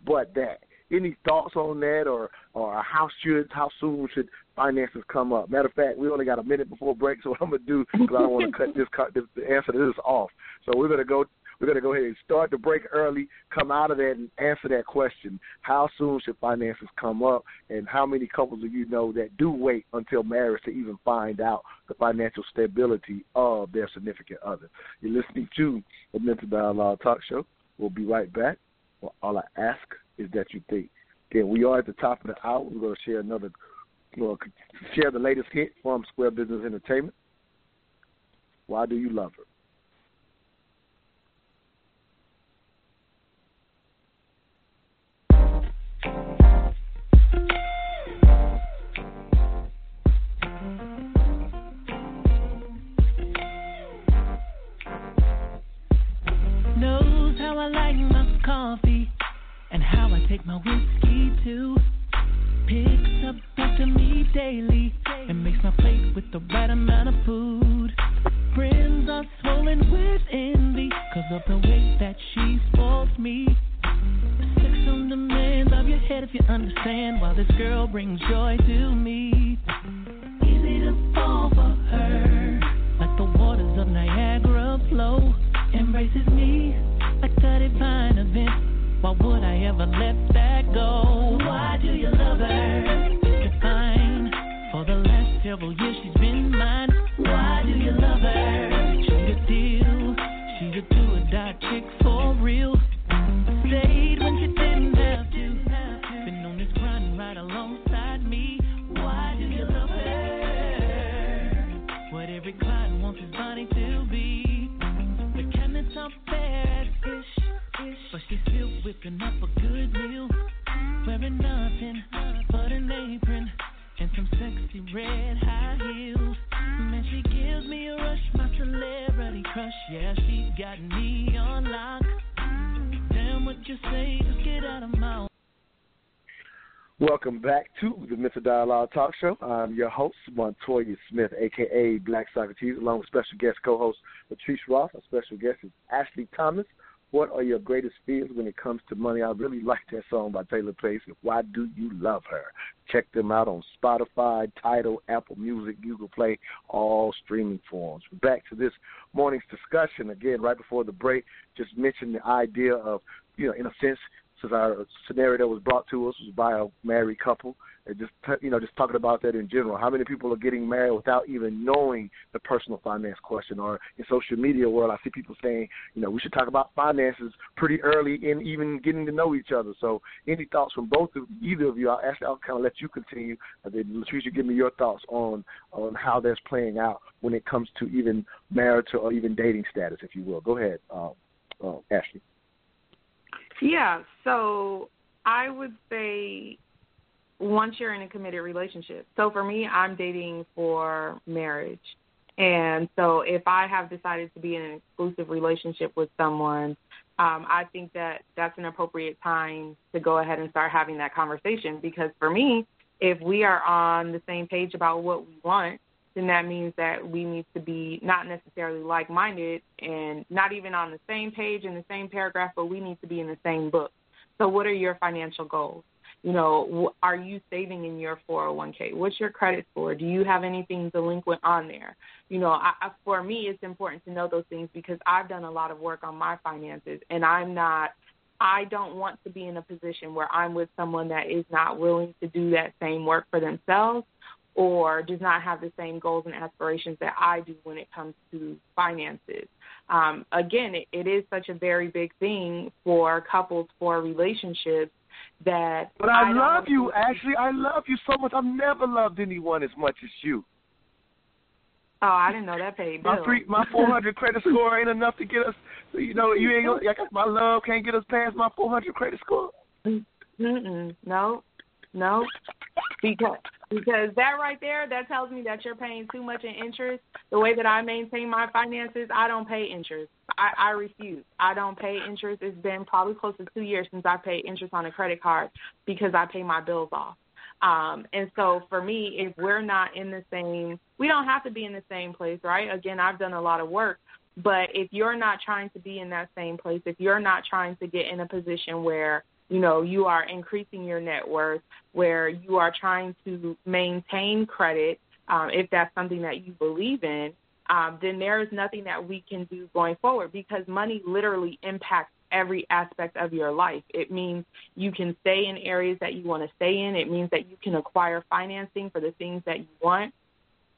but that. Any thoughts on that, or or how should how soon should finances come up? Matter of fact, we only got a minute before break, so what I'm gonna do because I don't want to cut this, cut this the answer to this off. So we're gonna go we're going to go ahead and start the break early, come out of that, and answer that question. How soon should finances come up, and how many couples do you know that do wait until marriage to even find out the financial stability of their significant other? You're listening to the Mental Dialogue Talk Show. We'll be right back. Well, all I ask is that you think. Again, we are at the top of the hour. We're going to share another, know, share the latest hit from Square Business Entertainment. Why do you love her? Take my whiskey too. Picks up after me daily and makes my plate with the right amount of food. Friends are swollen with envy cause of the way that she spoils me. Sex on demand of your head if you understand why this girl brings joy to me. Easy to fall for her like the waters of Niagara flow embraces me Why would I ever let that go? Why do you love her? Welcome back to the Mental Dialogue Talk Show. I'm your host, Montoya Smith, aka Black Socrates, along with special guest co-host Patrice Ross. Our special guest is Ashley Thomas. What are your greatest fears when it comes to money? I really like that song by Taylor Pace. Why do you love her? Check them out on Spotify, Tidal, Apple Music, Google Play, all streaming forms. Back to this morning's discussion again. Right before the break, just mentioned the idea of, you know, in a sense, since our scenario that was brought to us was by a married couple, and just you know just talking about that in general. How many people are getting married without even knowing the personal finance question? Or in social media world, I see people saying, you know, we should talk about finances pretty early in even getting to know each other. So, any thoughts from both of either of you? I'll I'll kind of let you continue, and then Latricia, give me your thoughts on on how that's playing out when it comes to even marital or even dating status, if you will. Go ahead, uh, uh, Ashley. Yeah, so I would say once you're in a committed relationship. So for me, I'm dating for marriage. And so if I have decided to be in an exclusive relationship with someone, um, I think that that's an appropriate time to go ahead and start having that conversation because for me, if we are on the same page about what we want, then that means that we need to be not necessarily like minded and not even on the same page in the same paragraph, but we need to be in the same book. So, what are your financial goals? You know, are you saving in your 401k? What's your credit score? Do you have anything delinquent on there? You know, I, I, for me, it's important to know those things because I've done a lot of work on my finances, and I'm not. I don't want to be in a position where I'm with someone that is not willing to do that same work for themselves or does not have the same goals and aspirations that I do when it comes to finances. Um, again, it, it is such a very big thing for couples, for relationships that. But I, I love you. Ashley. I love you so much. I've never loved anyone as much as you. Oh, I didn't know that paid. My three, my (laughs) four hundred credit score ain't enough to get us. You know, you ain't. My love can't get us past my four hundred credit score. Mm-mm. No, no, because because that right there that tells me that you're paying too much in interest. The way that I maintain my finances, I don't pay interest. I, I refuse. I don't pay interest. It's been probably close to two years since I paid interest on a credit card because I pay my bills off. Um, and so for me, if we're not in the same, we don't have to be in the same place, right? Again, I've done a lot of work, but if you're not trying to be in that same place, if you're not trying to get in a position where you know, you are increasing your net worth, where you are trying to maintain credit, um, if that's something that you believe in, um, then there is nothing that we can do going forward because money literally impacts every aspect of your life. It means you can stay in areas that you want to stay in. It means that you can acquire financing for the things that you want.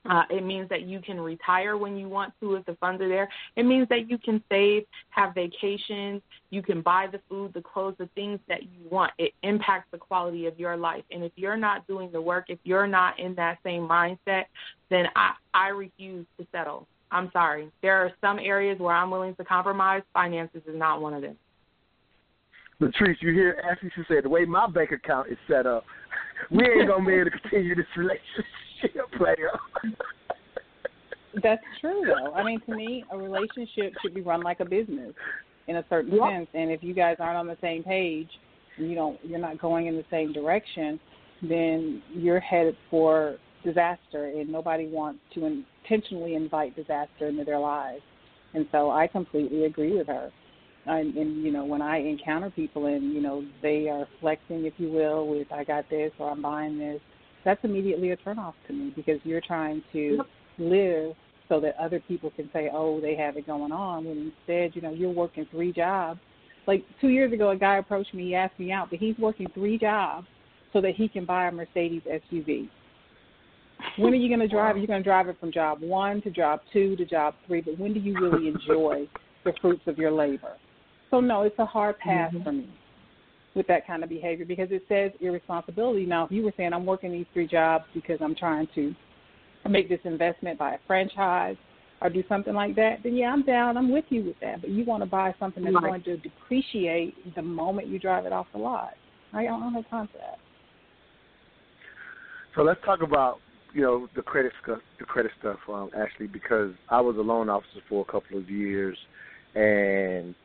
Uh, it means that you can retire when you want to if the funds are there. It means that you can save, have vacations, you can buy the food, the clothes, the things that you want. It impacts the quality of your life. And if you're not doing the work, if you're not in that same mindset, then I, I refuse to settle. I'm sorry. There are some areas where I'm willing to compromise. Finances is not one of them. Latrice, you hear Ashley? She said, the way my bank account is set up, (laughs) we ain't going to be able to continue this relationship player. (laughs) That's true, though. I mean, to me, a relationship should be run like a business in a certain Yep. sense. And if you guys aren't on the same page, and you don't, you're not going in the same direction, then you're headed for disaster. And nobody wants to intentionally invite disaster into their lives. And so, I completely agree with her. And, and you know, when I encounter people and you know they are flexing, if you will, with "I got this" or "I'm buying this," that's immediately a turnoff to me because you're trying to live so that other people can say, "Oh, they have it going on," when instead, you know, you're working three jobs. Like two years ago, a guy approached me, he asked me out, but he's working three jobs so that he can buy a Mercedes SUV. When are you going to drive? You're going to drive it from job one to job two to job three, but when do you really enjoy the fruits of your labor? So no, it's a hard pass mm-hmm. for me with that kind of behavior because it says irresponsibility. Now, if you were saying I'm working these three jobs because I'm trying to make this investment, buy a franchise, or do something like that, then yeah, I'm down. I'm with you with that. But you want to buy something that's Right. going to depreciate the moment you drive it off the lot. I don't have time for that. So let's talk about you know the credit stuff, the credit stuff, um, Ashley, because I was a loan officer for a couple of years, and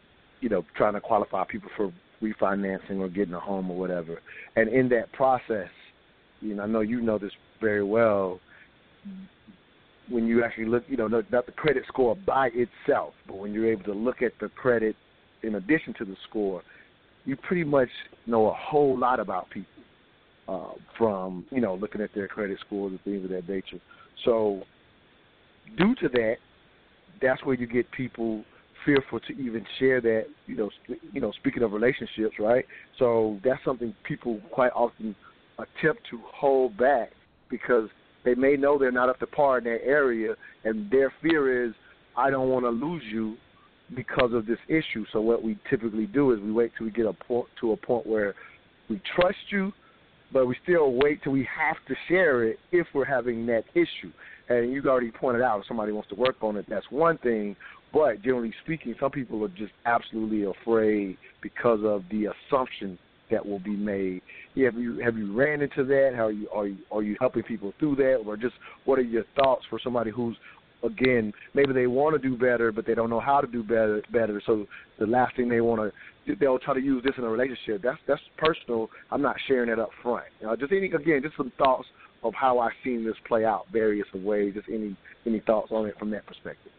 you know trying to qualify people for refinancing or getting a home or whatever. And in that process, you know, I know you know this very well. When you actually look, you know, not the credit score by itself, but when you're able to look at the credit in addition to the score, you pretty much know a whole lot about people uh, from you know looking at their credit scores and things of that nature. So, due to that, that's where you get people fearful to even share that. You know, sp- you know, speaking of relationships, right? So that's something people quite often attempt to hold back because they may know they're not up to par in that area, and their fear is, I don't want to lose you because of this issue. So what we typically do is we wait till we get a point to a point where we trust you, but we still wait till we have to share it if we're having that issue. And you already pointed out if somebody wants to work on it, that's one thing. But generally speaking, some people are just absolutely afraid because of the assumption that will be made. Have you have you ran into that? How are you are you are you helping people through that, or just what are your thoughts for somebody who's again maybe they want to do better but they don't know how to do better better so the last thing they want to they'll try to use this in a relationship. That's that's personal. I'm not sharing that up front. Just any again just some thoughts of how i've seen this play out various ways just any any thoughts on it from that perspective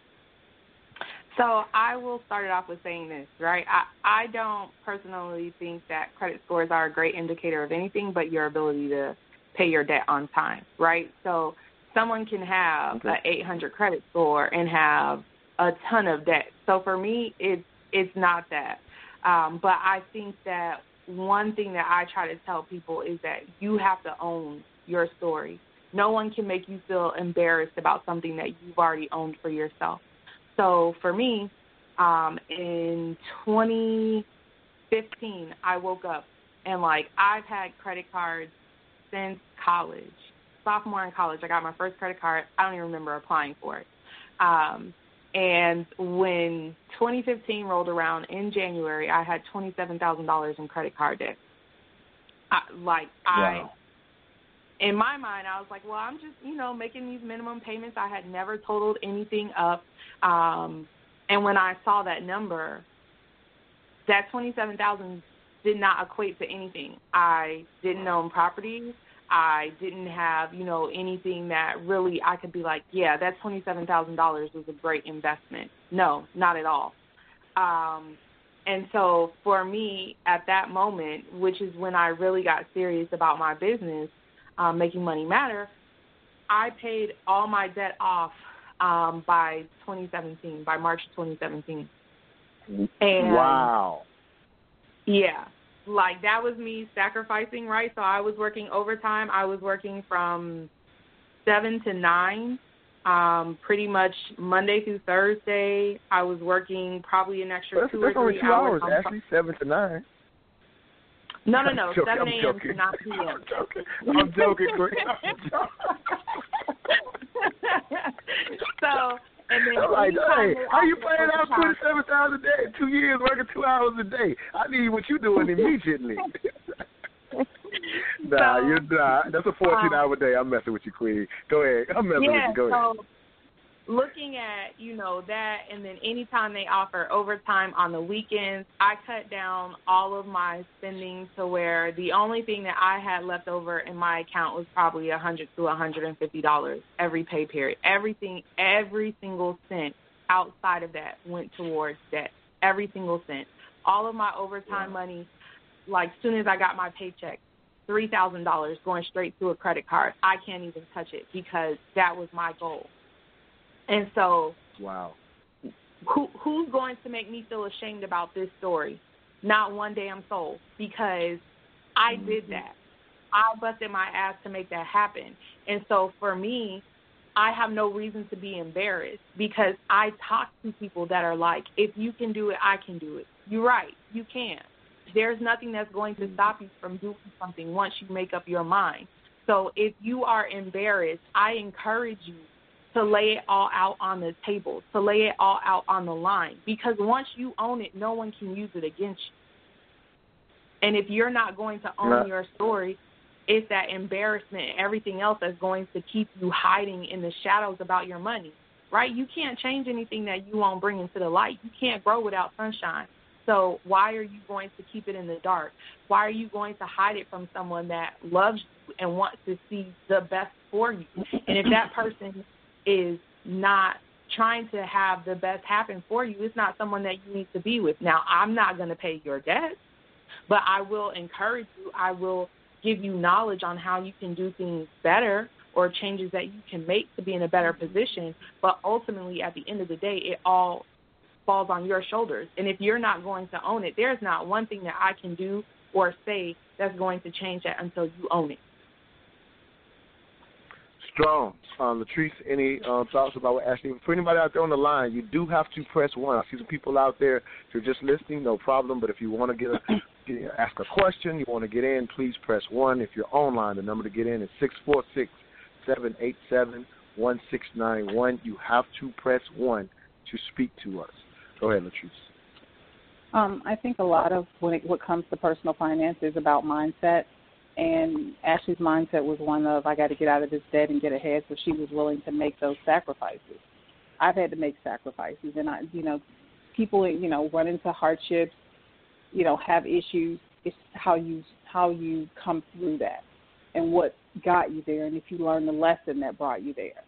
So I will start it off with saying this, right? I, I don't personally think that credit scores are a great indicator of anything but your ability to pay your debt on time, right? So someone can have Okay. an 800 credit score and have a ton of debt. So for me, it's it's not that. Um, but I think that one thing that I try to tell people is that you have to own your story. No one can make you feel embarrassed about something that you've already owned for yourself. So for me, um, in 2015, I woke up and like I've had credit cards since college. Sophomore in college, I got my first credit card. I don't even remember applying for it. Um, and when 2015 rolled around in January, I had $27,000 in credit card debt. I, like I Wow. In my mind, I was like, well, I'm just, you know, making these minimum payments. I had never totaled anything up. Um, and when I saw that number, that 27000 did not equate to anything. I didn't own properties. I didn't have, you know, anything that really I could be like, yeah, that $27,000 was a great investment. No, not at all. Um, and so for me at that moment, which is when I really got serious about my business, um, making money matter, I paid all my debt off um, by 2017, by March 2017. And wow. Yeah. Like that was me sacrificing, right? So I was working overtime. I was working from 7 to 9 um, pretty much Monday through Thursday. I was working probably an extra That's, two that's or only three two hours, on actually, seven to nine. No, no, no, joking, seven a.m. joking. to nine p.m. I'm joking. I'm joking. (laughs) I'm so and then I'm like, hey, how you paying out twenty seven thousand a day? Two years working two hours a day. I need what you doing immediately. (laughs) nah, So, you're nah. That's a fourteen um, hour day. I'm messing with you, Queen. Go ahead. I'm messing yeah, with you. Go ahead. Looking at you know that, and then anytime they offer overtime on the weekends, I cut down all of my spending to where the only thing that I had left over in my account was probably a hundred to a hundred and fifty dollars every pay period. Everything, every single cent outside of that went towards debt. Every single cent. All of my overtime money, like as soon as I got my paycheck, three thousand dollars going straight to a credit card. I can't even touch it because that was my goal. And so, Wow. who who's going to make me feel ashamed about this story? Not one damn soul, because I mm-hmm. did that. I busted my ass to make that happen. And so for me, I have no reason to be embarrassed because I talk to people that are like, if you can do it, I can do it. You're right, you can. There's nothing that's going to mm-hmm. stop you from doing something once you make up your mind. So if you are embarrassed, I encourage you to lay it all out on the table, to lay it all out on the line. Because once you own it, no one can use it against you. And if you're not going to own Right. your story, it's that embarrassment and everything else that's going to keep you hiding in the shadows about your money. Right? You can't change anything that you won't bring into the light. You can't grow without sunshine. So why are you going to keep it in the dark? Why are you going to hide it from someone that loves you and wants to see the best for you? And if that (clears throat) person is not trying to have the best happen for you, it's not someone that you need to be with. Now, I'm not going to pay your debts, but I will encourage you. I will give you knowledge on how you can do things better or changes that you can make to be in a better position. But ultimately, at the end of the day, it all falls on your shoulders. And if you're not going to own it, there's not one thing that I can do or say that's going to change that until you own it. Strong. Um, Latrice, any um, thoughts about what Ashley? For anybody out there on the line, you do have to press one. I see some people out there. If you're just listening, no problem. But if you want to get, a, (coughs) get ask a question, you want to get in, please press one. If you're online, the number to get in is six four six seven eight seven one six nine one. You have to press one to speak to us. Go ahead, Latrice. Um, I think a lot of when it, what comes to personal finance is about mindset. And Ashley's mindset was one of I got to get out of this debt and get ahead, so she was willing to make those sacrifices. I've had to make sacrifices, and I, you know, people, you know, run into hardships, you know, have issues. It's how you how you come through that, and what got you there, and if you learn the lesson that brought you there.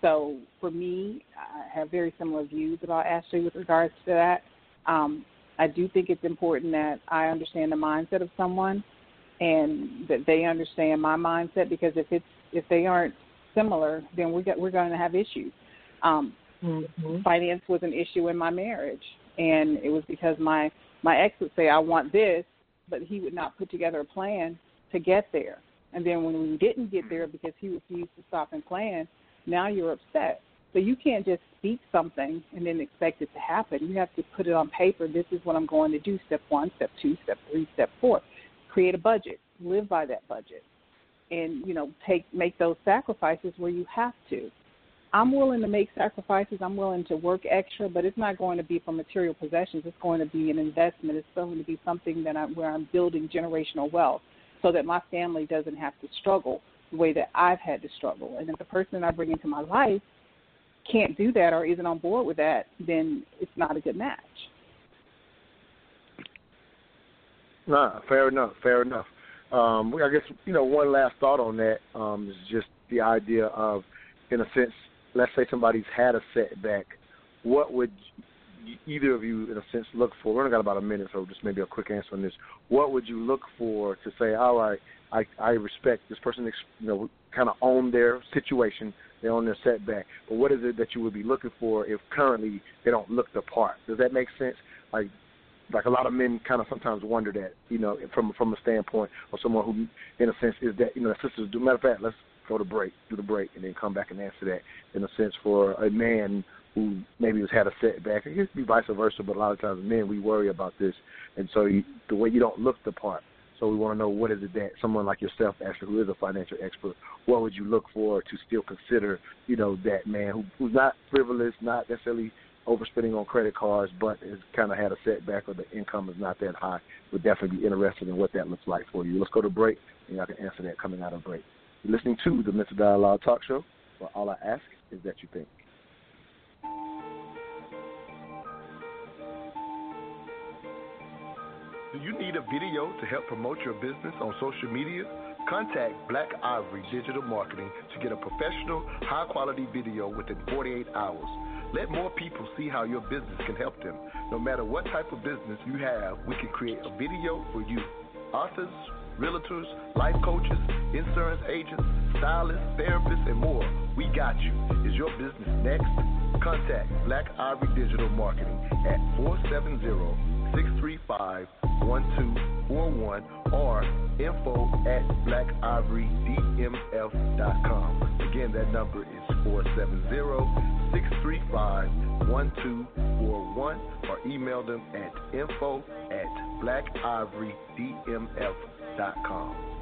So for me, I have very similar views about Ashley with regards to that. Um, I do think it's important that I understand the mindset of someone and that they understand my mindset because if it's if they aren't similar, then we got we're going to have issues. Um, Mm-hmm. Finance was an issue in my marriage, and it was because my my ex would say I want this, but he would not put together a plan to get there. And then when we didn't get there because he refused to stop and plan, now you're upset. So you can't just speak something and then expect it to happen. You have to put it on paper. This is what I'm going to do. Step one, step two, step three, step four. Create a budget. Live by that budget, and you know take make those sacrifices where you have to. I'm willing to make sacrifices. I'm willing to work extra, but it's not going to be for material possessions. It's going to be an investment. It's going to be something that I'm where I'm building generational wealth, so that my family doesn't have to struggle the way that I've had to struggle. And if the person I bring into my life can't do that or isn't on board with that, then it's not a good match. Nah, fair enough. Fair enough. Um, I guess you know one last thought on that um, is just the idea of, in a sense, let's say somebody's had a setback. What would either of you, in a sense, look for? We only got about a minute, so just maybe a quick answer on this. What would you look for to say, all right, I I respect this person, you know, kind of own their situation, they own their setback. But what is it that you would be looking for if currently they don't look the part? Does that make sense? Like like a lot of men kind of sometimes wonder that, you know, from from a standpoint of someone who, in a sense, is that you know, sisters do. Matter of fact, let's go to break, do the break, and then come back and answer that. In a sense, for a man who maybe has had a setback, it could be vice versa, but a lot of times men we worry about this, and so you, the way you don't look the part. So we want to know what is it that someone like yourself, Ashley, who is a financial expert, what would you look for to still consider, you know, that man who, who's not frivolous, not necessarily overspending on credit cards, but has kind of had a setback or the income is not that high, would definitely be interested in what that looks like for you. Let's go to break, and I can answer that coming out of break. You're listening to the Mental Dialogue Talk Show, where all I ask is that you think. Do you need a video to help promote your business on social media? Contact Black Ivory Digital Marketing to get a professional, high quality video within 48 hours. Let more people see how your business can help them. No matter what type of business you have, we can create a video for you. Authors, realtors, life coaches, insurance agents, stylists, therapists, and more. We got you. Is your business next? Contact Black Ivory Digital Marketing at 470 635 1241 or info at blackivorydmf.com. Again, that number is 470 635 1241 or email them at info at blackivorydmf.com.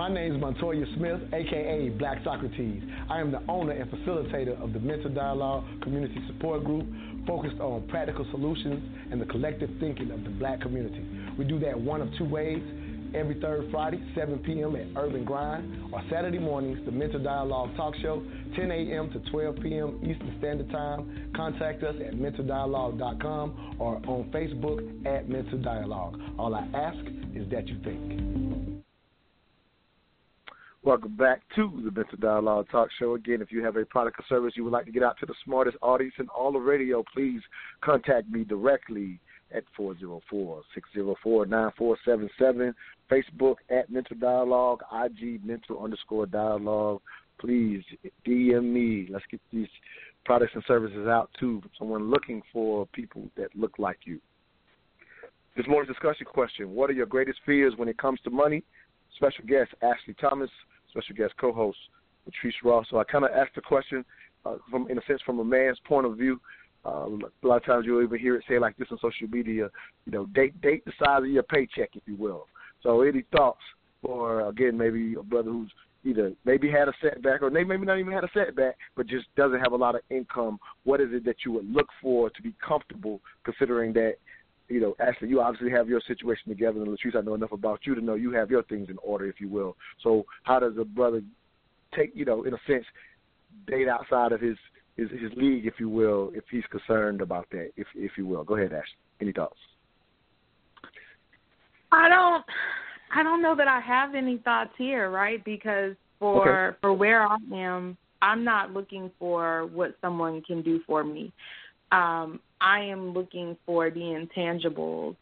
My name is Montoya Smith, aka Black Socrates. I am the owner and facilitator of the Mental Dialogue Community Support Group, focused on practical solutions and the collective thinking of the black community. We do that one of two ways. Every third Friday, 7 p.m. at Urban Grind, or Saturday mornings, the Mental Dialogue Talk Show, 10 a.m. to 12 p.m. Eastern Standard Time. Contact us at mentaldialogue.com or on Facebook at Mental Dialogue. All I ask is that you think. Welcome back to the Mental Dialogue Talk Show. Again, if you have a product or service you would like to get out to the smartest audience in all of radio, please contact me directly at 404-604-9477. Facebook at Mental Dialogue, IG Mental underscore Dialogue. Please DM me. Let's get these products and services out to someone looking for people that look like you. This morning's discussion question, what are your greatest fears when it comes to money? Special guest, Ashley Thomas special guest co-host Patrice Ross. So I kind of asked the question uh, from, in a sense, from a man's point of view. Uh, a lot of times you'll even hear it say like this on social media. You know, date date the size of your paycheck, if you will. So any thoughts, for again, maybe a brother who's either maybe had a setback or maybe not even had a setback, but just doesn't have a lot of income. What is it that you would look for to be comfortable, considering that you know, Ashley, you obviously have your situation together, and Latrice, I know enough about you to know you have your things in order, if you will. So, how does a brother take, you know, in a sense, date outside of his his, his league, if you will, if he's concerned about that, if if you will? Go ahead, Ashley. Any thoughts? I don't. I don't know that I have any thoughts here, right? Because for okay. for where I am, I'm not looking for what someone can do for me. Um, I am looking for the intangibles.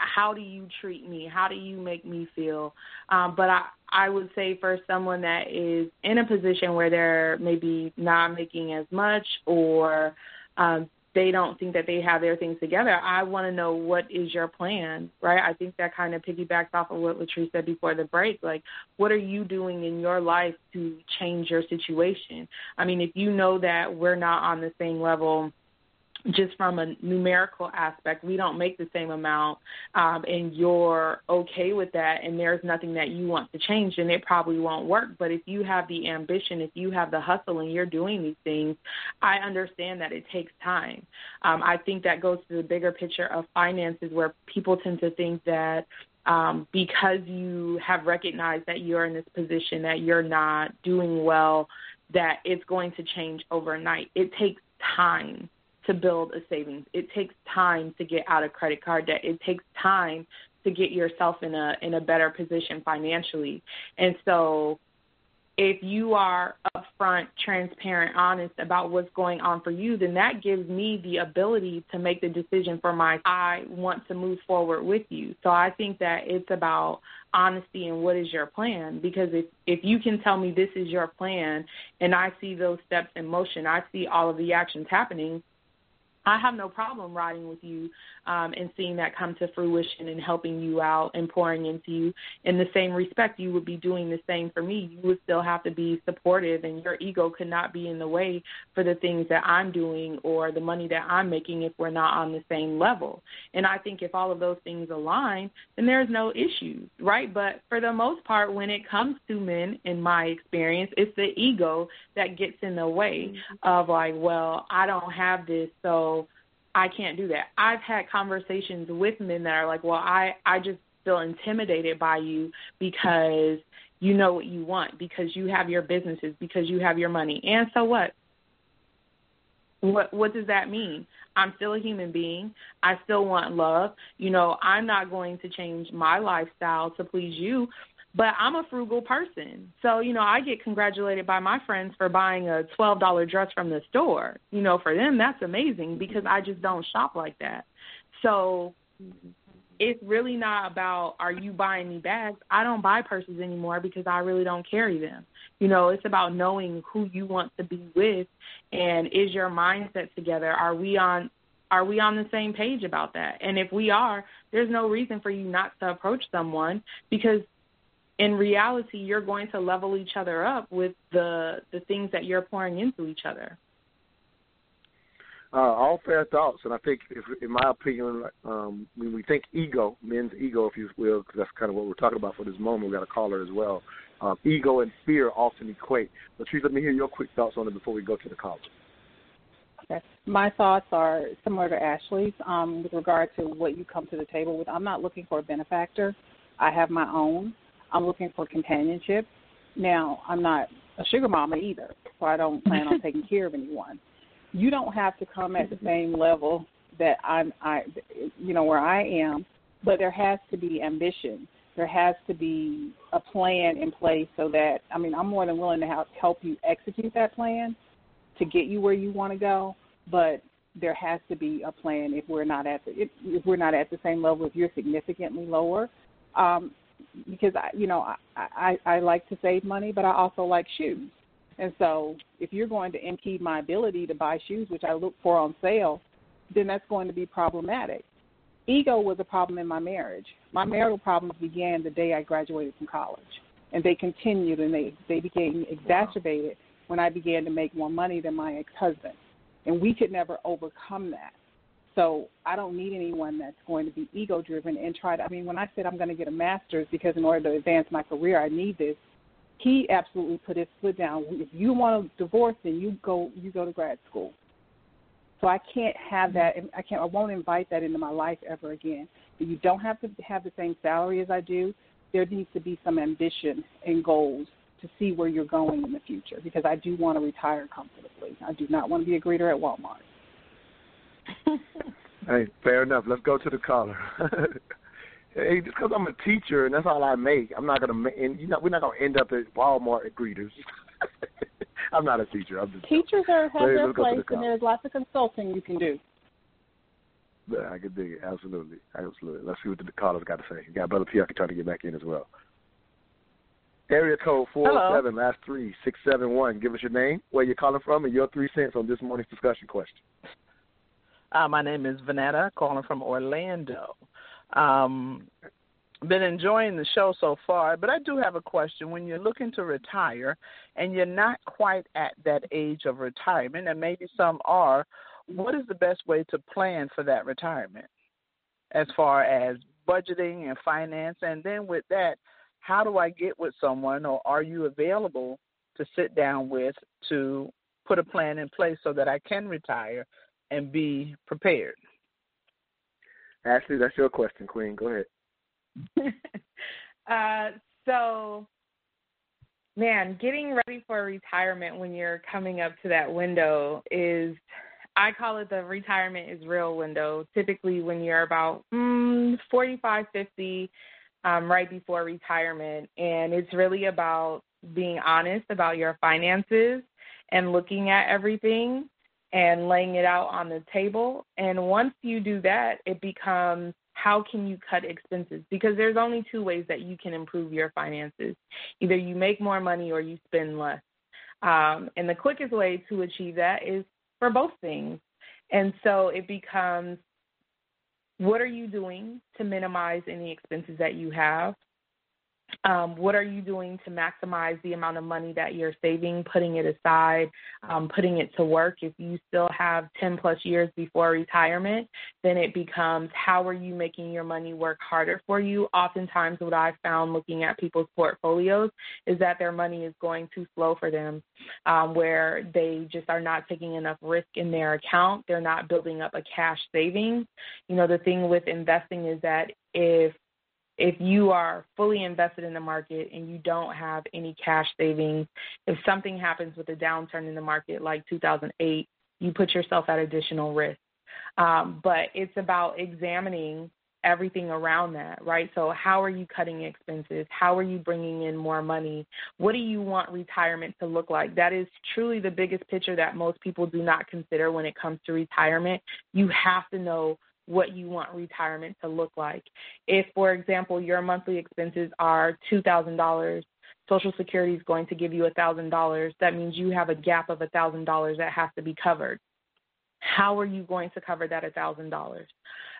How, do you treat me? How do you make me feel? Um, but I, I would say for someone that is in a position where they're maybe not making as much or um, they don't think that they have their things together, I want to know what is your plan, right? I think that kind of piggybacks off of what Latrice said before the break. Like, what are you doing in your life to change your situation? I mean, if you know that we're not on the same level just from a numerical aspect, we don't make the same amount, um, and you're okay with that, and there's nothing that you want to change, and it probably won't work. But if you have the ambition, if you have the hustle, and you're doing these things, I understand that it takes time. Um, I think that goes to the bigger picture of finances, where people tend to think that um, because you have recognized that you're in this position, that you're not doing well, that it's going to change overnight. It takes time to build a savings. It takes time to get out of credit card debt. It takes time to get yourself in a in a better position financially. And so if you are upfront, transparent, honest about what's going on for you, then that gives me the ability to make the decision for my I want to move forward with you. So I think that it's about honesty and what is your plan because if if you can tell me this is your plan and I see those steps in motion, I see all of the actions happening, I have no problem riding with you um, and seeing that come to fruition and helping you out and pouring into you. In the same respect, you would be doing the same for me. You would still have to be supportive, and your ego could not be in the way for the things that I'm doing or the money that I'm making if we're not on the same level. And I think if all of those things align, then there's no issues, right? But for the most part, when it comes to men, in my experience, it's the ego that gets in the way of like, well, I don't have this, so I can't do that. I've had conversations with men that are like, "Well, I I just feel intimidated by you because you know what you want, because you have your businesses, because you have your money." And so what? What what does that mean? I'm still a human being. I still want love. You know, I'm not going to change my lifestyle to please you, but I'm a frugal person. So, you know, I get congratulated by my friends for buying a $12 dress from the store. You know, for them, that's amazing because I just don't shop like that. So, it's really not about are you buying me bags? I don't buy purses anymore because I really don't carry them. You know, it's about knowing who you want to be with and is your mindset together? Are we on are we on the same page about that? And if we are, there's no reason for you not to approach someone because in reality you're going to level each other up with the the things that you're pouring into each other uh, all fair thoughts, and I think, if, in my opinion, um, when we think ego, men's ego, if you will, because that's kind of what we're talking about for this moment. We got a caller as well. Um, ego and fear often equate. Latrice, let me hear your quick thoughts on it before we go to the caller. Okay. My thoughts are similar to Ashley's um, with regard to what you come to the table with. I'm not looking for a benefactor. I have my own. I'm looking for companionship. Now, I'm not a sugar mama either, so I don't plan on (laughs) taking care of anyone. You don't have to come at the same level that I'm, I, you know, where I am, but there has to be ambition. There has to be a plan in place so that, I mean, I'm more than willing to help, help you execute that plan to get you where you want to go, but there has to be a plan if we're not at the if, if we're not at the same level if you're significantly lower um because I, you know, I, I I like to save money, but I also like shoes. And so, if you're going to impede my ability to buy shoes, which I look for on sale, then that's going to be problematic. Ego was a problem in my marriage. My marital problems began the day I graduated from college, and they continued and they they became exacerbated when I began to make more money than my ex-husband, and we could never overcome that. So I don't need anyone that's going to be ego driven and try to. I mean, when I said I'm going to get a master's because in order to advance my career I need this, he absolutely put his foot down. If you want a divorce, then you go you go to grad school. So I can't have that. I can't. I won't invite that into my life ever again. But you don't have to have the same salary as I do. There needs to be some ambition and goals to see where you're going in the future because I do want to retire comfortably. I do not want to be a greeter at Walmart. (laughs) hey, fair enough. Let's go to the caller. (laughs) hey, just because I'm a teacher and that's all I make, I'm not gonna. And you know, we're not gonna end up at Walmart at greeters. (laughs) I'm not a teacher. I'm just teachers are have hey, their place, the and there's lots of consulting you can do. Yeah, I can dig it. Absolutely, absolutely. Let's see what the callers got to say. You got Brother Pianki trying to get back in as well. Area code four seven last three six seven one. Give us your name, where you're calling from, and your three cents on this morning's discussion question. Uh, my name is Vanetta, calling from Orlando. Um, been enjoying the show so far, but I do have a question. When you're looking to retire and you're not quite at that age of retirement, and maybe some are, what is the best way to plan for that retirement as far as budgeting and finance? And then with that, how do I get with someone, or are you available to sit down with to put a plan in place so that I can retire and be prepared. Ashley, that's your question, Queen. Go ahead. (laughs) uh, so, man, getting ready for retirement when you're coming up to that window is I call it the retirement is real window. Typically, when you're about mm, 45, 50, um, right before retirement, and it's really about being honest about your finances and looking at everything and laying it out on the table. And once you do that, it becomes how can you cut expenses? Because there's only two ways that you can improve your finances either you make more money or you spend less. Um, and the quickest way to achieve that is for both things. And so it becomes what are you doing to minimize any expenses that you have? Um, what are you doing to maximize the amount of money that you're saving, putting it aside, um, putting it to work? If you still have 10 plus years before retirement, then it becomes how are you making your money work harder for you? Oftentimes, what I've found looking at people's portfolios is that their money is going too slow for them, um, where they just are not taking enough risk in their account. They're not building up a cash savings. You know, the thing with investing is that if if you are fully invested in the market and you don't have any cash savings, if something happens with a downturn in the market like 2008, you put yourself at additional risk. Um, but it's about examining everything around that, right? So, how are you cutting expenses? How are you bringing in more money? What do you want retirement to look like? That is truly the biggest picture that most people do not consider when it comes to retirement. You have to know what you want retirement to look like. If, for example, your monthly expenses are $2,000, Social Security is going to give you $1,000. That means you have a gap of $1,000 that has to be covered. How are you going to cover that $1,000?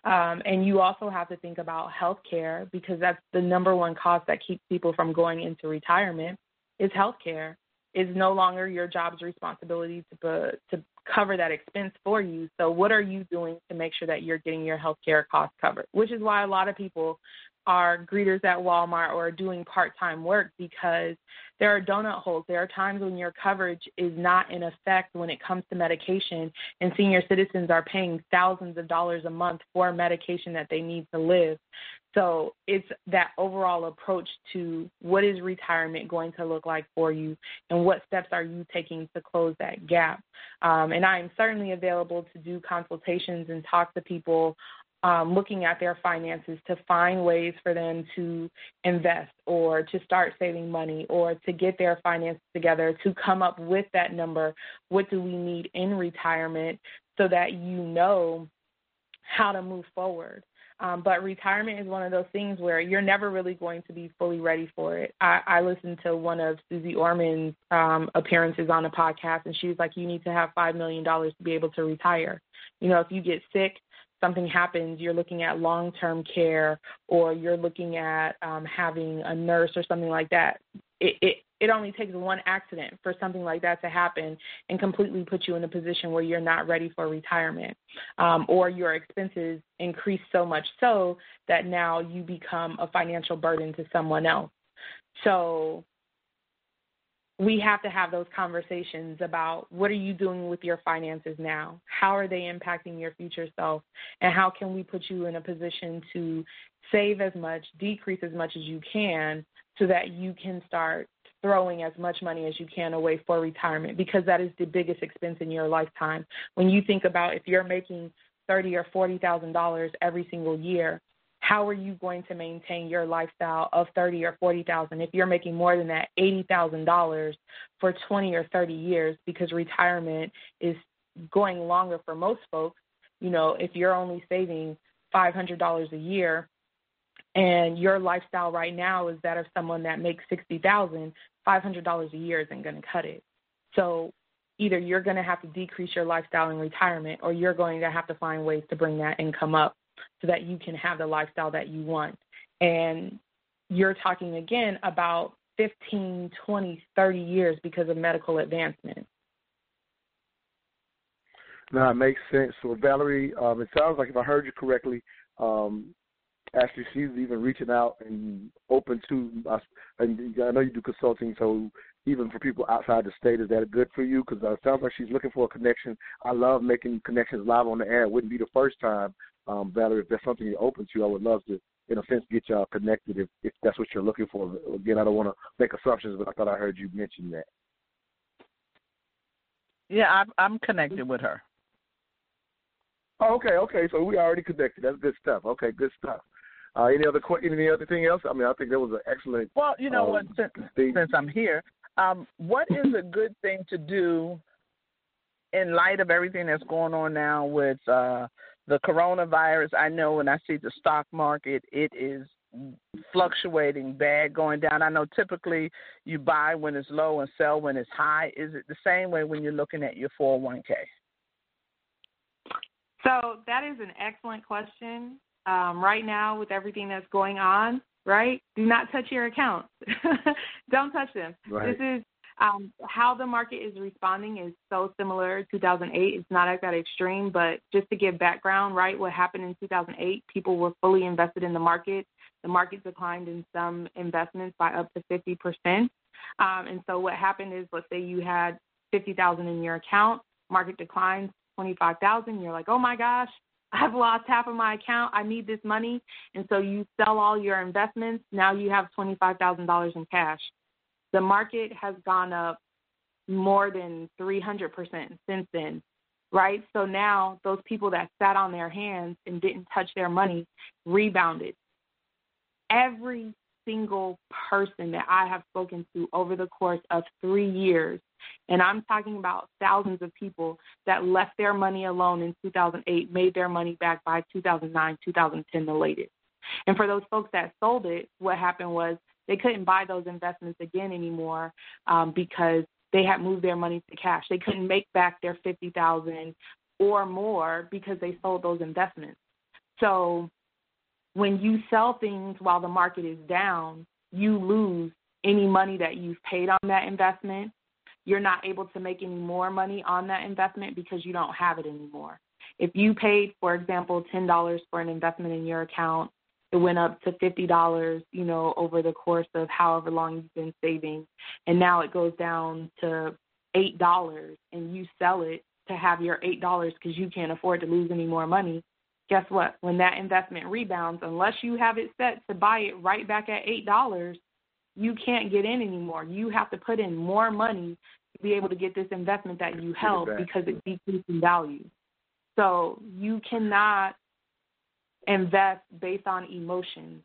Um, and you also have to think about health care because that's the number one cost that keeps people from going into retirement is health care. Is no longer your job's responsibility to to cover that expense for you. So, what are you doing to make sure that you're getting your healthcare costs covered? Which is why a lot of people are greeters at Walmart or doing part time work because there are donut holes. There are times when your coverage is not in effect when it comes to medication, and senior citizens are paying thousands of dollars a month for medication that they need to live. So it's that overall approach to what is retirement going to look like for you and what steps are you taking to close that gap. Um, and I am certainly available to do consultations and talk to people um, looking at their finances to find ways for them to invest or to start saving money or to get their finances together to come up with that number. What do we need in retirement so that you know how to move forward? Um, but retirement is one of those things where you're never really going to be fully ready for it. I, I listened to one of Suze Orman's um, appearances on a podcast, and she was like, "You need to have five million dollars to be able to retire. You know, if you get sick, something happens, you're looking at long term care or you're looking at um, having a nurse or something like that. It, it, it only takes one accident for something like that to happen and completely put you in a position where you're not ready for retirement um, or your expenses increase so much so that now you become a financial burden to someone else. So we have to have those conversations about what are you doing with your finances now? How are they impacting your future self? And how can we put you in a position to save as much, decrease as much as you can so that you can start throwing as much money as you can away for retirement because that is the biggest expense in your lifetime. When you think about if you're making thirty or forty thousand dollars every single year, how are you going to maintain your lifestyle of thirty or forty thousand if you're making more than that eighty thousand dollars for twenty or thirty years because retirement is going longer for most folks you know if you're only saving five hundred dollars a year and your lifestyle right now is that of someone that makes sixty thousand five hundred dollars a year isn't going to cut it so either you're going to have to decrease your lifestyle in retirement or you're going to have to find ways to bring that income up so that you can have the lifestyle that you want. And you're talking again about 15, 20, 30 years because of medical advancement. Now it makes sense. So Valerie, um, it sounds like if I heard you correctly, um, actually she's even reaching out and open to us. And I know you do consulting, so even for people outside the state, is that good for you? Because uh, it sounds like she's looking for a connection. I love making connections live on the air. It wouldn't be the first time, um, Valerie. If that's something you're open to, I would love to, in a sense, get y'all connected if, if that's what you're looking for. Again, I don't want to make assumptions, but I thought I heard you mention that. Yeah, I'm, I'm connected with her. Oh, okay, okay. So we already connected. That's good stuff. Okay, good stuff. Uh, any other qu- any other thing else? I mean, I think that was an excellent. Well, you know um, what? Since, since I'm here, um, what is a good thing to do in light of everything that's going on now with uh, the coronavirus? I know when I see the stock market, it is fluctuating bad going down. I know typically you buy when it's low and sell when it's high. Is it the same way when you're looking at your 401k? So that is an excellent question. Um, right now, with everything that's going on, right? Do not touch your accounts. (laughs) Don't touch them. Right. This is um, how the market is responding is so similar to 2008. It's not at that extreme, but just to give background, right? What happened in 2008? People were fully invested in the market. The market declined in some investments by up to 50 percent. Um, and so what happened is, let's say you had 50,000 in your account, market declines 25,000. You're like, oh my gosh, I've lost half of my account. I need this money. And so you sell all your investments. Now you have $25,000 in cash. The market has gone up more than 300% since then, right? So now those people that sat on their hands and didn't touch their money rebounded. Every single person that I have spoken to over the course of three years, and I'm talking about thousands of people that left their money alone in 2008, made their money back by 2009, 2010, the latest. And for those folks that sold it, what happened was they couldn't buy those investments again anymore um, because they had moved their money to cash. They couldn't make back their 50,000 or more because they sold those investments. So when you sell things while the market is down, you lose any money that you've paid on that investment. You're not able to make any more money on that investment because you don't have it anymore. If you paid, for example, $10 for an investment in your account, it went up to $50, you know, over the course of however long you've been saving, and now it goes down to $8 and you sell it to have your $8 because you can't afford to lose any more money guess what? When that investment rebounds, unless you have it set to buy it right back at eight dollars, you can't get in anymore. You have to put in more money to be able to get this investment that you held because it decreased in value. So you cannot invest based on emotions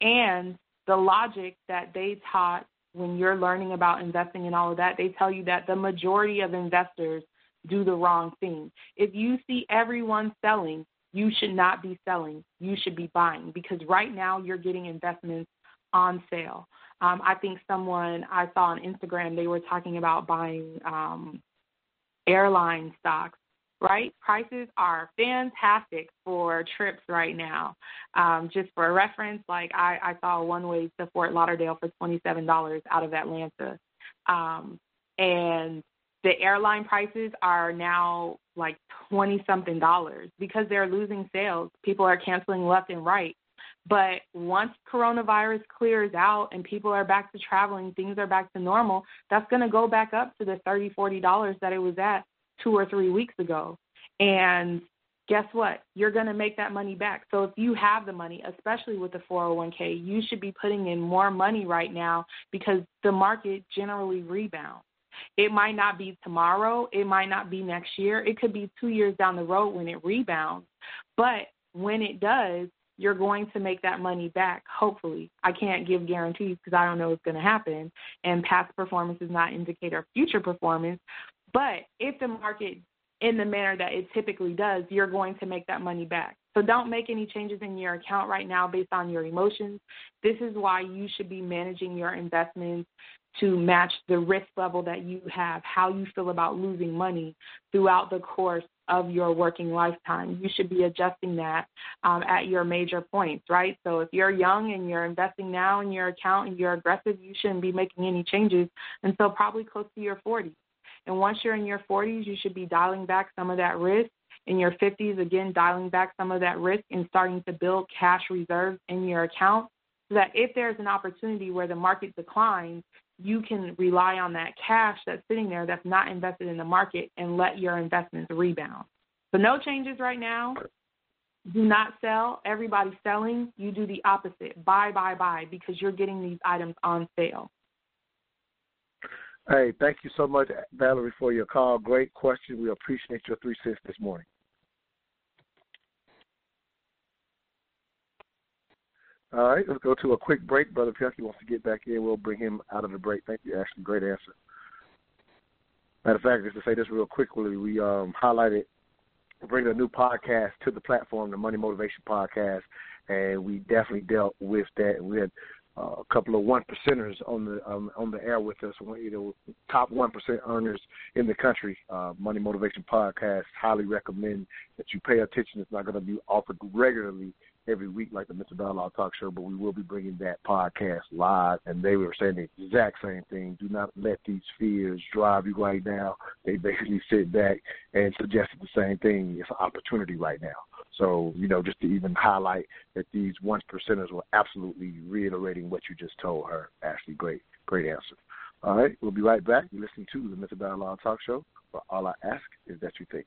and the logic that they taught when you're learning about investing and all of that, they tell you that the majority of investors do the wrong thing. If you see everyone selling, you should not be selling. You should be buying because right now you're getting investments on sale. Um, I think someone I saw on Instagram they were talking about buying um, airline stocks. Right, prices are fantastic for trips right now. Um, just for a reference, like I, I saw one way to Fort Lauderdale for twenty seven dollars out of Atlanta, um, and the airline prices are now like 20 something dollars because they're losing sales. People are canceling left and right. But once coronavirus clears out and people are back to traveling, things are back to normal, that's going to go back up to the 30, 40 dollars that it was at 2 or 3 weeks ago. And guess what? You're going to make that money back. So if you have the money, especially with the 401k, you should be putting in more money right now because the market generally rebounds. It might not be tomorrow, it might not be next year, it could be two years down the road when it rebounds. But when it does, you're going to make that money back, hopefully. I can't give guarantees because I don't know what's going to happen, and past performance is not indicator of future performance. But if the market in the manner that it typically does, you're going to make that money back. So don't make any changes in your account right now based on your emotions. This is why you should be managing your investments to match the risk level that you have, how you feel about losing money throughout the course of your working lifetime. You should be adjusting that um, at your major points, right? So if you're young and you're investing now in your account and you're aggressive, you shouldn't be making any changes until probably close to your 40s. And once you're in your 40s, you should be dialing back some of that risk. In your 50s, again, dialing back some of that risk and starting to build cash reserves in your account so that if there's an opportunity where the market declines, you can rely on that cash that's sitting there that's not invested in the market and let your investments rebound. So, no changes right now. Do not sell. Everybody's selling. You do the opposite. Buy, buy, buy because you're getting these items on sale. Hey, thank you so much, Valerie, for your call. Great question. We appreciate your three cents this morning. All right, let's go to a quick break. Brother Pianki wants to get back in. We'll bring him out of the break. Thank you, Ashley. Great answer. Matter of fact, just to say this real quickly, we um, highlighted bringing a new podcast to the platform, the Money Motivation Podcast, and we definitely dealt with that. We had uh, a couple of one percenters on the um, on the air with us. You know, top one percent earners in the country. Uh, Money Motivation Podcast. Highly recommend that you pay attention. It's not going to be offered regularly every week like the Mental Dialogue Talk Show, but we will be bringing that podcast live. And they were saying the exact same thing. Do not let these fears drive you right now. They basically sit back and suggested the same thing. It's an opportunity right now. So, you know, just to even highlight that these one percenters were absolutely reiterating what you just told her. Ashley, great, great answer. All right, we'll be right back. You're listening to the Mental Dialogue Talk Show, where all I ask is that you think.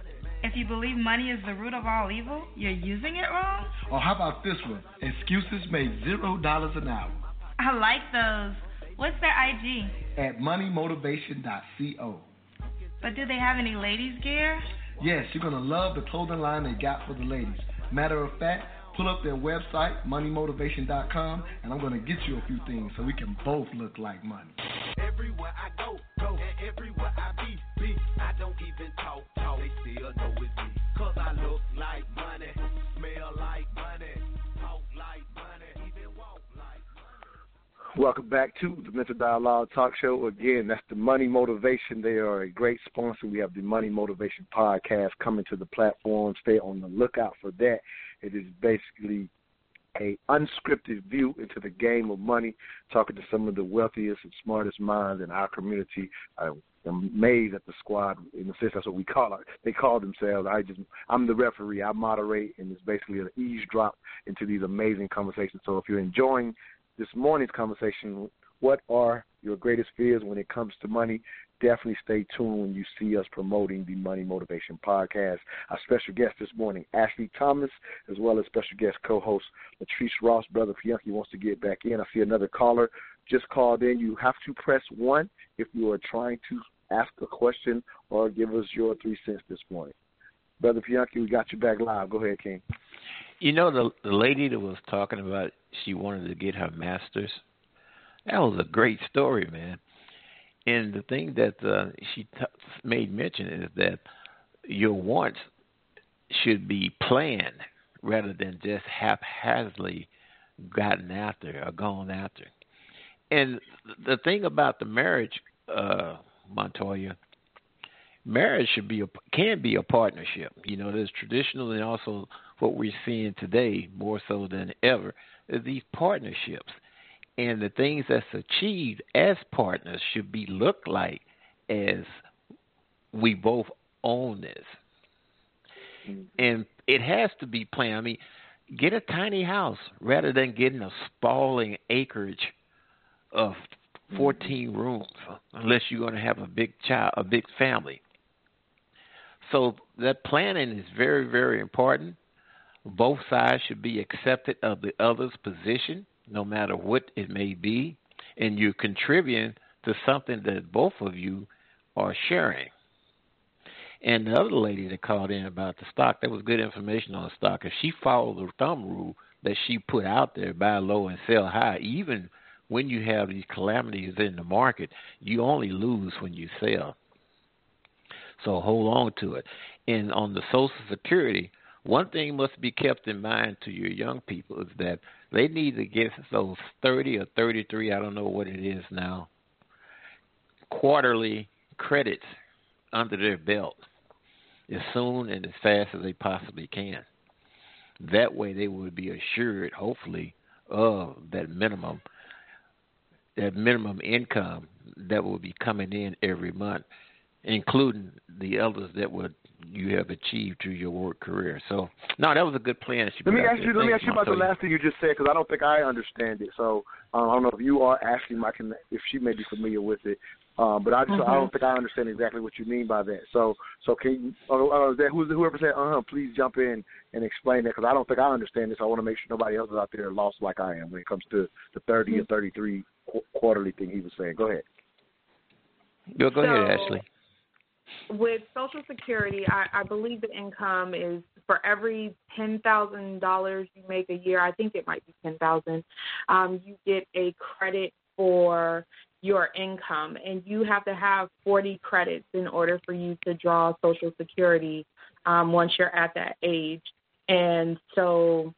If you believe money is the root of all evil, you're using it wrong? Or how about this one? Excuses make zero dollars an hour. I like those. What's their IG? At moneymotivation.co. But do they have any ladies' gear? Yes, you're going to love the clothing line they got for the ladies. Matter of fact, pull up their website, moneymotivation.com, and I'm going to get you a few things so we can both look like money. Everywhere I go, go, everywhere I I don't even talk, talk. They still know it's me. Cause I look like money, smell like money, talk like money, even walk like Welcome back to the Mental Dialogue Talk Show. Again, that's the Money Motivation. They are a great sponsor. We have the Money Motivation podcast coming to the platform. Stay on the lookout for that. It is basically a unscripted view into the game of money, talking to some of the wealthiest and smartest minds in our community. Amazed at the squad. In the sense, that's what we call it. They call themselves. I just, I'm the referee. I moderate, and it's basically an eavesdrop into these amazing conversations. So if you're enjoying this morning's conversation, what are your greatest fears when it comes to money? Definitely stay tuned when you see us promoting the Money Motivation Podcast. Our special guest this morning, Ashley Thomas, as well as special guest co-host Latrice Ross. Brother Pianki wants to get back in. I see another caller just called in. You have to press one if you are trying to ask a question or give us your three cents this morning. Brother Pianki, we got you back live. Go ahead, King. You know the the lady that was talking about she wanted to get her master's. That was a great story, man. And the thing that uh, she t- made mention is that your wants should be planned rather than just haphazardly gotten after or gone after. And the thing about the marriage, uh, Montoya, marriage should be a can be a partnership. You know, there's traditional and also what we're seeing today more so than ever is these partnerships. And the things that's achieved as partners should be looked like as we both own this. Mm-hmm. And it has to be planned. I mean, get a tiny house rather than getting a sprawling acreage of 14 rooms unless you're going to have a big child a big family. So that planning is very very important. Both sides should be accepted of the other's position no matter what it may be and you're contributing to something that both of you are sharing. And the other lady that called in about the stock that was good information on the stock if she followed the thumb rule that she put out there buy low and sell high even when you have these calamities in the market, you only lose when you sell. So hold on to it. And on the Social Security, one thing must be kept in mind to your young people is that they need to get those 30 or 33, I don't know what it is now, quarterly credits under their belt as soon and as fast as they possibly can. That way they would be assured, hopefully, of that minimum that minimum income that will be coming in every month, including the others that would you have achieved through your work career. So, no, that was a good plan. That she Let me ask there. you. Let me ask you about the last thing you just said because I don't think I understand it. So um, I don't know if you are asking might can if she may be familiar with it. Um, but I just I Mhm. don't think I understand exactly what you mean by that. So so can you? Uh, uh, that who's whoever said uh huh? Please jump in and explain that because I don't think I understand this. I want to make sure nobody else is out there lost like I am when it comes to the 30 or 33 qu- quarterly thing he was saying. Go ahead. Go, go ahead, Ashley. with Social Security, I, I believe the income is for every ten thousand dollars you make a year. I think it might be ten thousand. Um, you get a credit for your income, and you have to have forty credits in order for you to draw Social Security um, once you're at that age. And so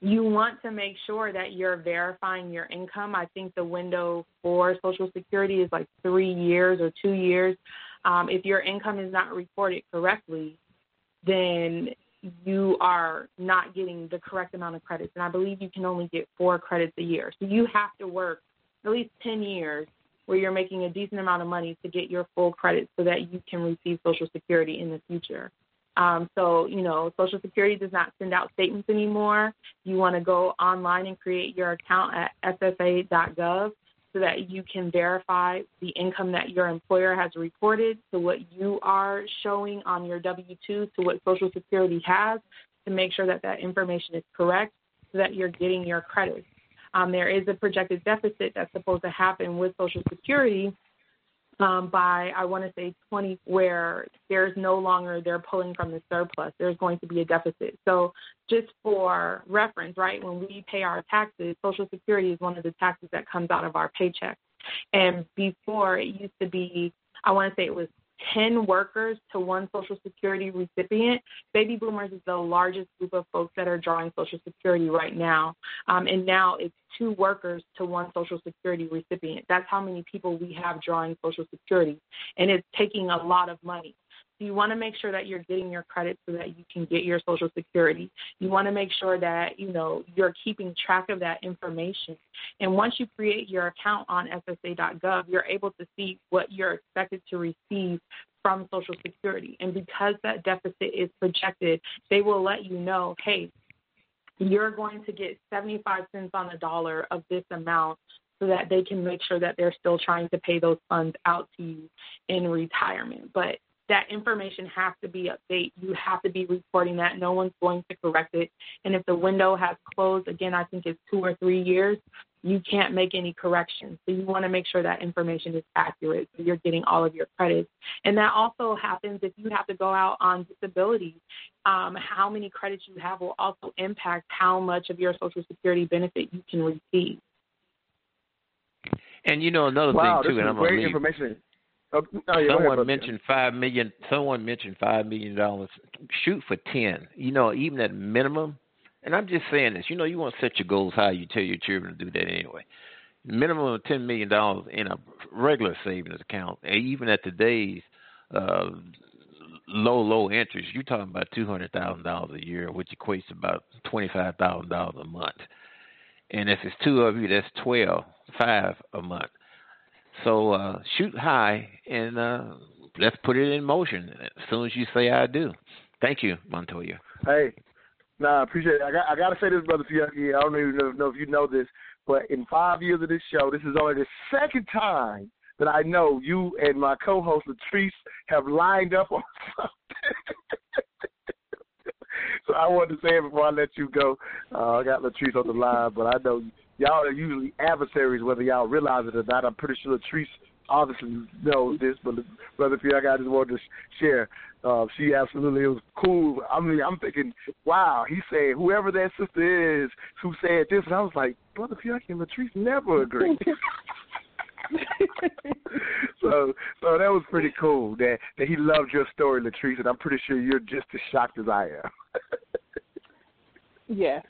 you want to make sure that you're verifying your income. I think the window for Social Security is like three years or two years. Um, if your income is not reported correctly, then you are not getting the correct amount of credits. And I believe you can only get four credits a year. So you have to work at least 10 years where you're making a decent amount of money to get your full credit so that you can receive Social Security in the future. Um, so, you know, Social Security does not send out statements anymore. You want to go online and create your account at ssa.gov so that you can verify the income that your employer has reported to what you are showing on your W 2 to what Social Security has to make sure that that information is correct so that you're getting your credits. Um, there is a projected deficit that's supposed to happen with Social Security um, by I want to say 20, where there's no longer they're pulling from the surplus. There's going to be a deficit. So just for reference, right, when we pay our taxes, Social Security is one of the taxes that comes out of our paycheck. And before it used to be, I want to say it was 10 workers to one Social Security recipient. Baby boomers is the largest group of folks that are drawing Social Security right now. Um, and now it's two workers to one Social Security recipient. That's how many people we have drawing Social Security. And it's taking a lot of money. You want to make sure that you're getting your credit so that you can get your Social Security. You want to make sure that you know you're keeping track of that information. And once you create your account on SSA.gov, you're able to see what you're expected to receive from Social Security. And because that deficit is projected, they will let you know, hey, you're going to get 75 cents on the dollar of this amount so that they can make sure that they're still trying to pay those funds out to you in retirement. But that information has to be updated. You have to be reporting that. No one's going to correct it. And if the window has closed, again, I think it's two or three years, you can't make any corrections. So you want to make sure that information is accurate so you're getting all of your credits. And that also happens if you have to go out on disability. Um, how many credits you have will also impact how much of your Social Security benefit you can receive. And you know another wow, thing too, this and is I'm gonna great leave. information. Oh, no, yeah, go ahead, someone mentioned five million. Someone mentioned five million dollars. Shoot for ten. You know, even at minimum. And I'm just saying this. You know, you want to set your goals high. You tell your children to do that anyway. Minimum of ten million dollars in a regular savings account, even at today's uh, low low interest, you're talking about two hundred thousand dollars a year, which equates to about twenty five thousand dollars a month. And if it's two of you, that's twelve five a month. So uh, shoot high and uh, let's put it in motion as soon as you say I do. Thank you, Montoya. Hey, nah, I appreciate it. I got I got to say this, brother Pianki. I don't even know, know if you know this, but in five years of this show, this is only the second time that I know you and my co-host Latrice have lined up on (laughs) something. (laughs) so I wanted to say it before I let you go. Uh, I got Latrice on the line, but I know y'all are usually adversaries, whether y'all realize it or not. I'm pretty sure Latrice obviously knows this, but brother Pianki, I just wanted to share. Uh, she absolutely it was cool. I mean, I'm thinking, wow. He said whoever that sister is who said this, and I was like, brother Pianki and Latrice never agree. (laughs) (laughs) so, so that was pretty cool. That that he loved your story, Latrice, and I'm pretty sure you're just as shocked as I am. (laughs) yes.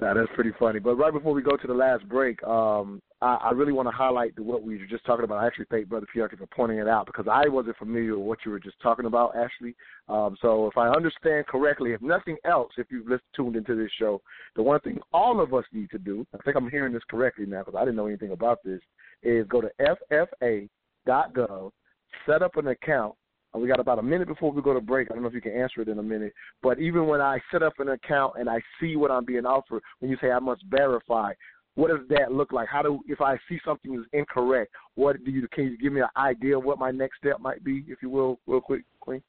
Nah, that's pretty funny. But right before we go to the last break, um, I, I really want to highlight what we were just talking about. I actually thank Brother Pianki for pointing it out because I wasn't familiar with what you were just talking about, Ashley. Um, so if I understand correctly, if nothing else, if you've listened, tuned into this show, the one thing all of us need to do, I think I'm hearing this correctly now because I didn't know anything about this, is go to ssa.gov set up an account, we got about a minute before we go to break. I don't know if you can answer it in a minute, but even when I set up an account and I see what I'm being offered, when you say I must verify, what does that look like? How do if I see something is incorrect, what do you can you give me an idea of what my next step might be, if you will, real quick, Queen?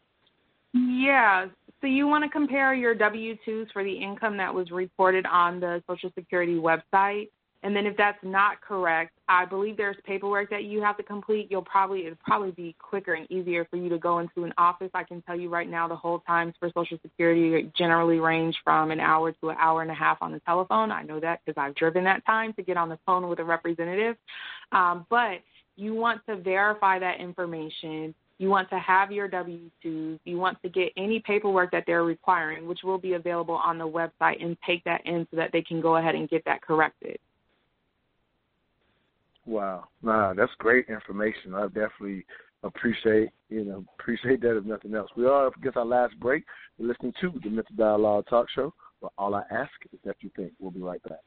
Yeah. So you want to compare your W twos for the income that was reported on the Social Security website and then if that's not correct, I believe there's paperwork that you have to complete. You'll probably it'll probably be quicker and easier for you to go into an office. I can tell you right now the hold times for Social Security generally range from an hour to an hour and a half on the telephone. I know that because I've driven that time to get on the phone with a representative. Um, but you want to verify that information. You want to have your W 2s. You want to get any paperwork that they're requiring, which will be available on the website, and take that in so that they can go ahead and get that corrected. Wow, nah, that's great information. I definitely appreciate you know (laughs) appreciate that if nothing else. We are up against our last break. We're listening to the Mental Dialogue Talk Show. But all I ask is that you think. We'll be right back.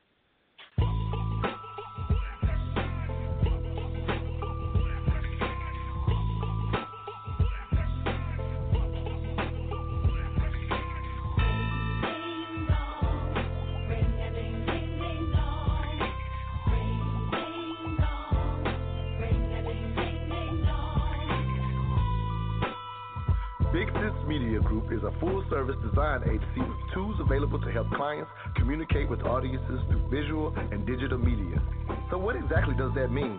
Full service design agency with tools available to help clients communicate with audiences through visual and digital media. So, what exactly does that mean?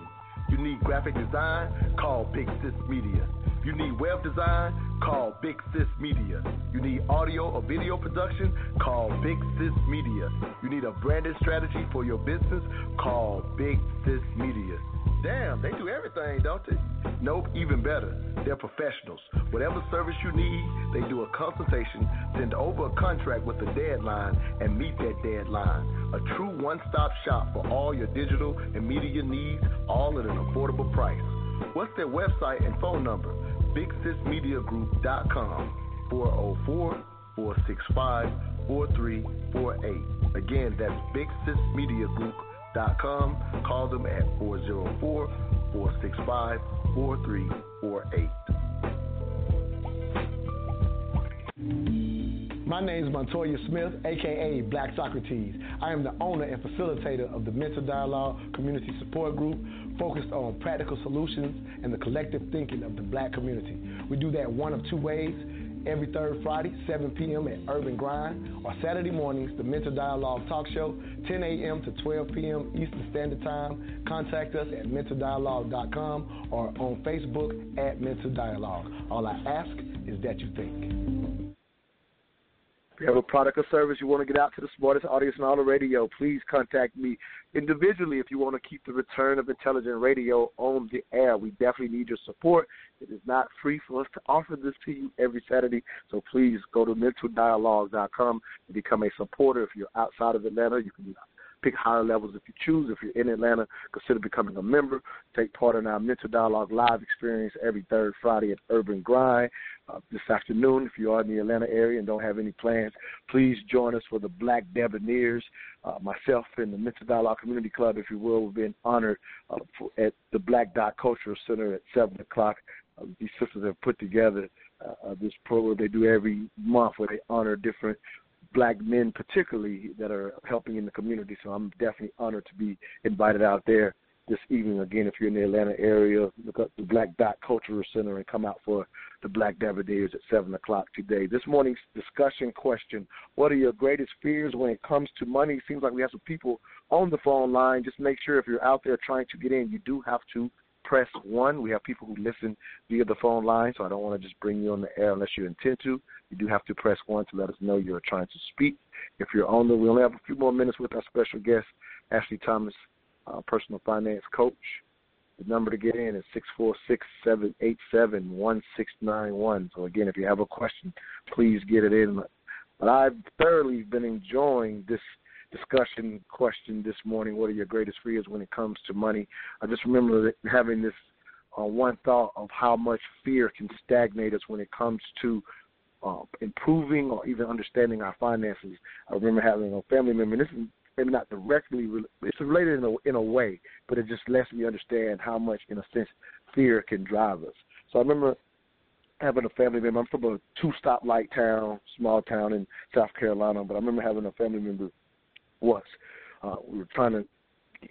You need graphic design? Call Big Sis Media. You need web design? Call Big Sis Media. You need audio or video production? Call Big Sis Media. You need a branded strategy for your business? Call Big Sis Media. Damn, they do everything, don't they? Nope, even better. They're professionals. Whatever service you need, they do a consultation, send over a contract with a deadline, and meet that deadline. A true one stop shop for all your digital and media needs, all at an affordable price. What's their website and phone number? BigSisMediaGroup.com 404 465 4348. Again, that's BigSisMediaGroup.com com. Call them at 404 465 4348. My name is Montoya Smith, aka Black Socrates. I am the owner and facilitator of the Mental Dialogue Community Support Group, focused on practical solutions and the collective thinking of the black community. We do that one of two ways every third Friday, 7 p.m. at Urban Grind, or Saturday mornings, the Mental Dialogue Talk Show, 10 a.m. to 12 p.m. Eastern Standard Time. Contact us at mentaldialogue.com or on Facebook at Mental Dialogue. All I ask is that you think. If you have a product or service you want to get out to the smartest audience in all the radio, please contact me individually if you want to keep the return of intelligent radio on the air. We definitely need your support. It is not free for us to offer this to you every Saturday, so please go to mentaldialogue.com and become a supporter. If you're outside of Atlanta, you can pick higher levels if you choose. If you're in Atlanta, consider becoming a member. Take part in our Mental Dialogue live experience every third Friday at Urban Grind. Uh, this afternoon, if you are in the Atlanta area and don't have any plans, please join us for the Black Debonaires. Uh, myself and the Mental Dialogue Community Club, if you will, we've been honored uh, for, at the Black Dot Cultural Center at 7 o'clock. Uh, these sisters have put together uh, uh, this program they do every month where they honor different black men particularly that are helping in the community. So I'm definitely honored to be invited out there this evening. Again, if you're in the Atlanta area, look up the Black Dot Cultural Center and come out for the Black Debonaires at 7 o'clock today. This morning's discussion question What are your greatest fears when it comes to money? Seems like we have some people on the phone line. Just make sure if you're out there trying to get in, you do have to press 1. We have people who listen via the phone line, so I don't want to just bring you on the air unless you intend to. You do have to press 1 to let us know you're trying to speak. If you're on the, we only have a few more minutes with our special guest, Ashley Thomas, uh, personal finance coach. The number to get in is six four six seven eight seven one six nine one. So again, if you have a question, please get it in. But I've thoroughly been enjoying this discussion question this morning. What are your greatest fears when it comes to money? I just remember having this uh, one thought of how much fear can stagnate us when it comes to uh, improving or even understanding our finances. I remember having a family member. This is maybe not directly. It's related in a in a way, but it just lets me understand how much, in a sense, fear can drive us. So I remember having a family member. I'm from a two stoplight town, small town in South Carolina, but I remember having a family member once. Uh, we were trying to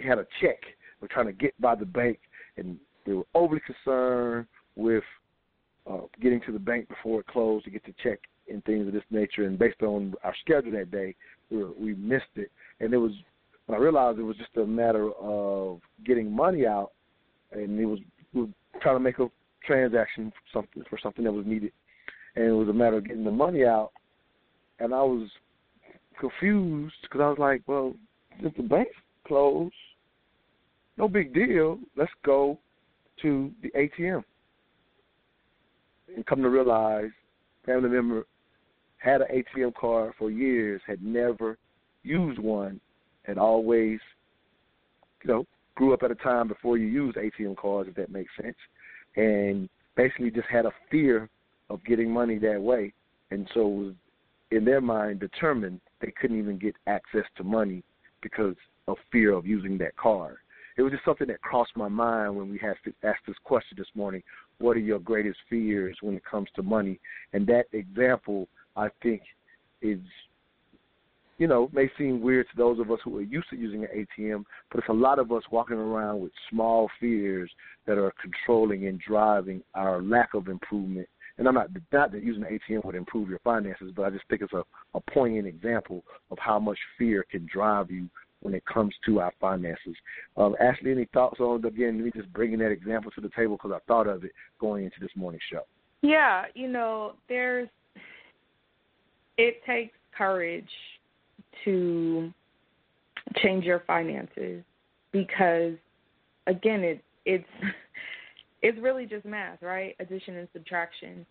had a check. We are trying to get by the bank, and they were overly concerned with uh, getting to the bank before it closed to get the check and things of this nature. And based on our schedule that day, we, were, we missed it. And it was when I realized it was just a matter of getting money out, and it was we were trying to make a transaction for something for something that was needed, and it was a matter of getting the money out. And I was confused because I was like, well, since the bank's closed, no big deal. Let's go to the ATM. And come to realize, family member had an ATM card for years, had never used one, and always, you know, grew up at a time before you used ATM cards, if that makes sense, and basically just had a fear of getting money that way, and so was in their mind determined they couldn't even get access to money because of fear of using that card. It was just something that crossed my mind when we had to ask this question this morning. What are your greatest fears when it comes to money? And that example, I think, is you know, may seem weird to those of us who are used to using an ATM, but it's a lot of us walking around with small fears that are controlling and driving our lack of improvement. And I'm not not that using an ATM would improve your finances, but I just think it's a, a poignant example of how much fear can drive you when it comes to our finances. Um, Ashley, any thoughts on again? Me just bringing that example to the table because I thought of it going into this morning's show. Yeah, you know, there's it takes courage to change your finances because again it it's (laughs) it's really just math, right? Addition and subtraction.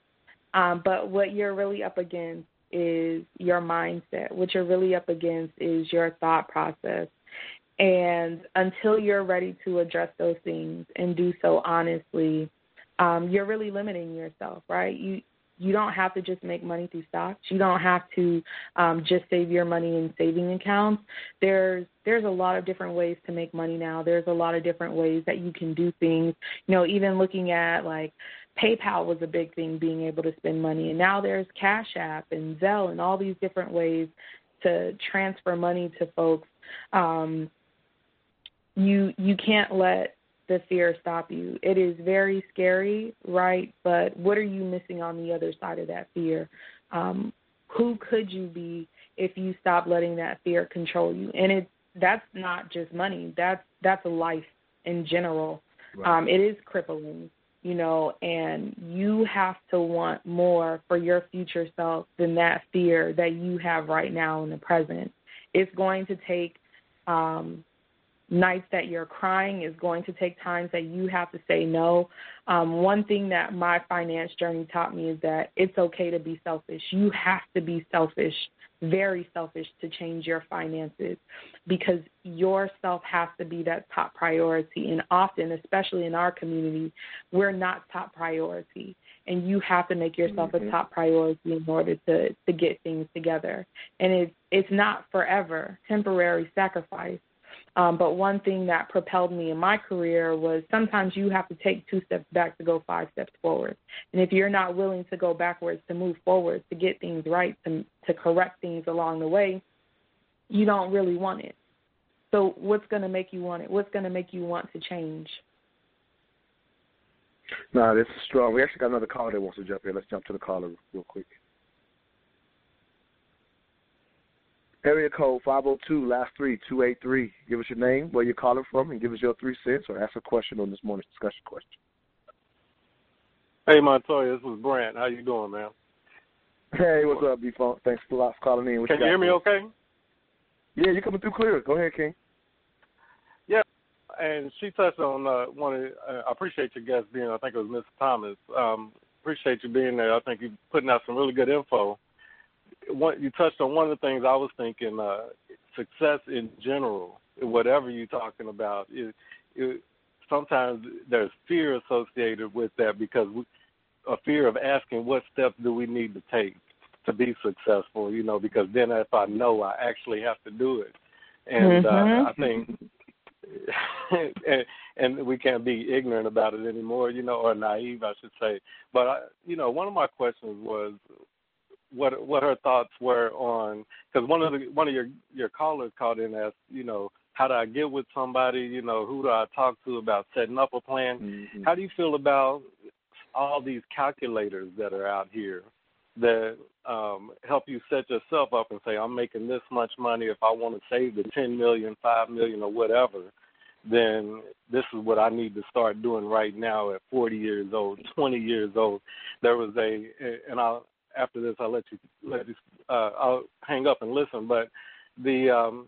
Um, but what you're really up against is your mindset. What you're really up against is your thought process. And until you're ready to address those things and do so honestly, um, you're really limiting yourself, right? You you don't have to just make money through stocks. You don't have to um, just save your money in saving accounts. There's there's a lot of different ways to make money now. There's a lot of different ways that you can do things. You know, even looking at like PayPal was a big thing, being able to spend money, and now there's Cash App and Zelle and all these different ways to transfer money to folks. Um, you you can't let the fear stop you. It is very scary, right? But what are you missing on the other side of that fear? Um, who could you be if you stop letting that fear control you? And it that's not just money. That's that's life in general. Right. Um, it is crippling, you know, and you have to want more for your future self than that fear that you have right now in the present. It's going to take um, nights that you're crying is going to take times that you have to say no. Um, one thing that my finance journey taught me is that it's okay to be selfish. You have to be selfish, very selfish, to change your finances because yourself has to be that top priority. And often, especially in our community, we're not top priority. And you have to make yourself mm-hmm. a top priority in order to to get things together. And it's it's not forever, temporary sacrifice um, but one thing that propelled me in my career was sometimes you have to take two steps back to go five steps forward. And if you're not willing to go backwards to move forward, to get things right, to, to correct things along the way, you don't really want it. So what's going to make you want it? What's going to make you want to change? No, this is strong. We actually got another caller that wants to jump in. Let's jump to the caller real quick. Area code 502, last three, 283. Give us your name, where you're calling from, and give us your three cents or ask a question on this morning's discussion question. Hey, Montoya, this is Brent. How you doing, man? Hey, what's up, B-Funk? Thanks a lot for calling in. What Can you, you hear me okay? Yeah, you're coming through clear. Go ahead, King. Yeah, and she touched on uh, one of, uh, I appreciate your guest being, I think it was Mr. Thomas. Um, appreciate you being there. I think you're putting out some really good info one, you touched on one of the things I was thinking. Uh, success in general, whatever you're talking about, it, it, sometimes there's fear associated with that because we, a fear of asking what steps do we need to take to be successful. You know, because then if I know, I actually have to do it. And mm-hmm. uh, I think (laughs) and, and we can't be ignorant about it anymore, you know, or naive, I should say. But I, you know, one of my questions was what what her thoughts were on because one of the one of your your callers called in and asked, you know, how do I get with somebody, you know, who do I talk to about setting up a plan? Mm-hmm. How do you feel about all these calculators that are out here that um, help you set yourself up and say, I'm making this much money. If I want to save the ten million, five million, or whatever, then this is what I need to start doing right now at 40 years old, 20 years old. There was a, and I'll after this I'll let you let you uh, I'll hang up and listen. But the um,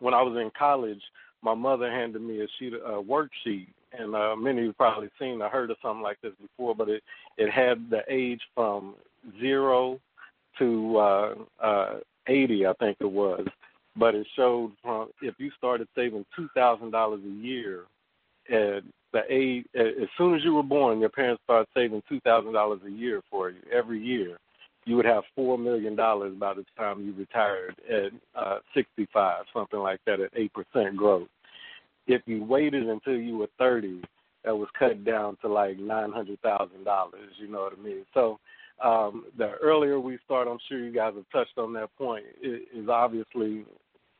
when I was in college, my mother handed me a sheet a worksheet, and uh, many of you probably seen or heard of something like this before. But it it had the age from zero to uh, uh, 80, I think it was. But it showed from if you started saving two thousand dollars a year at the age as soon as you were born, your parents started saving two thousand dollars a year for you every year. You would have four million dollars by the time you retired at uh, sixty-five, something like that, at eight percent growth. If you waited until you were thirty, that was cut down to like nine hundred thousand dollars. You know what I mean? So um, the earlier we start, I'm sure you guys have touched on that point, is obviously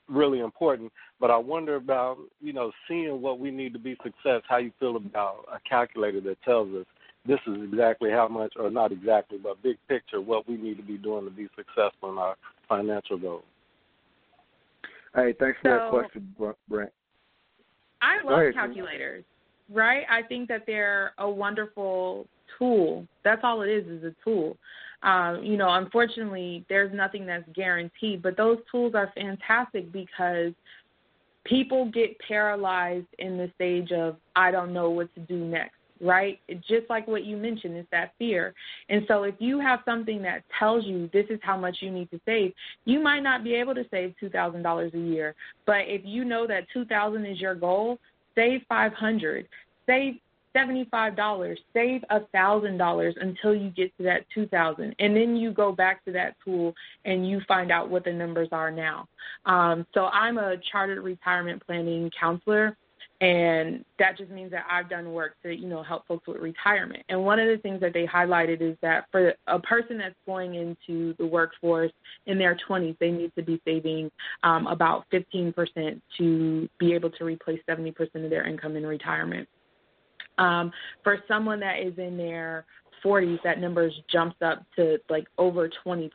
really important. But I wonder about, you know, seeing what we need to be success, how you feel about a calculator that tells us this is exactly how much, or not exactly, but big picture, what we need to be doing to be successful in our financial goals. Hey, thanks for that question, Brent. I love ahead. calculators, right? I think that they're a wonderful tool. That's all it is, is a tool. Um, you know, unfortunately, there's nothing that's guaranteed, but those tools are fantastic because people get paralyzed in the stage of, I don't know what to do next, right? Just like what you mentioned, it's that fear. And so if you have something that tells you this is how much you need to save, you might not be able to save $2,000 a year. But if you know that 2000 is your goal, save 500 save $75, save $1,000 until you get to that 2000 And then you go back to that tool and you find out what the numbers are now. Um, so I'm a chartered retirement planning counselor and that just means that I've done work to you know help folks with retirement. And one of the things that they highlighted is that for a person that's going into the workforce in their 20s, they need to be saving um, about 15% to be able to replace 70% of their income in retirement. Um, for someone that is in their 40s, that number jumps up to like over 20%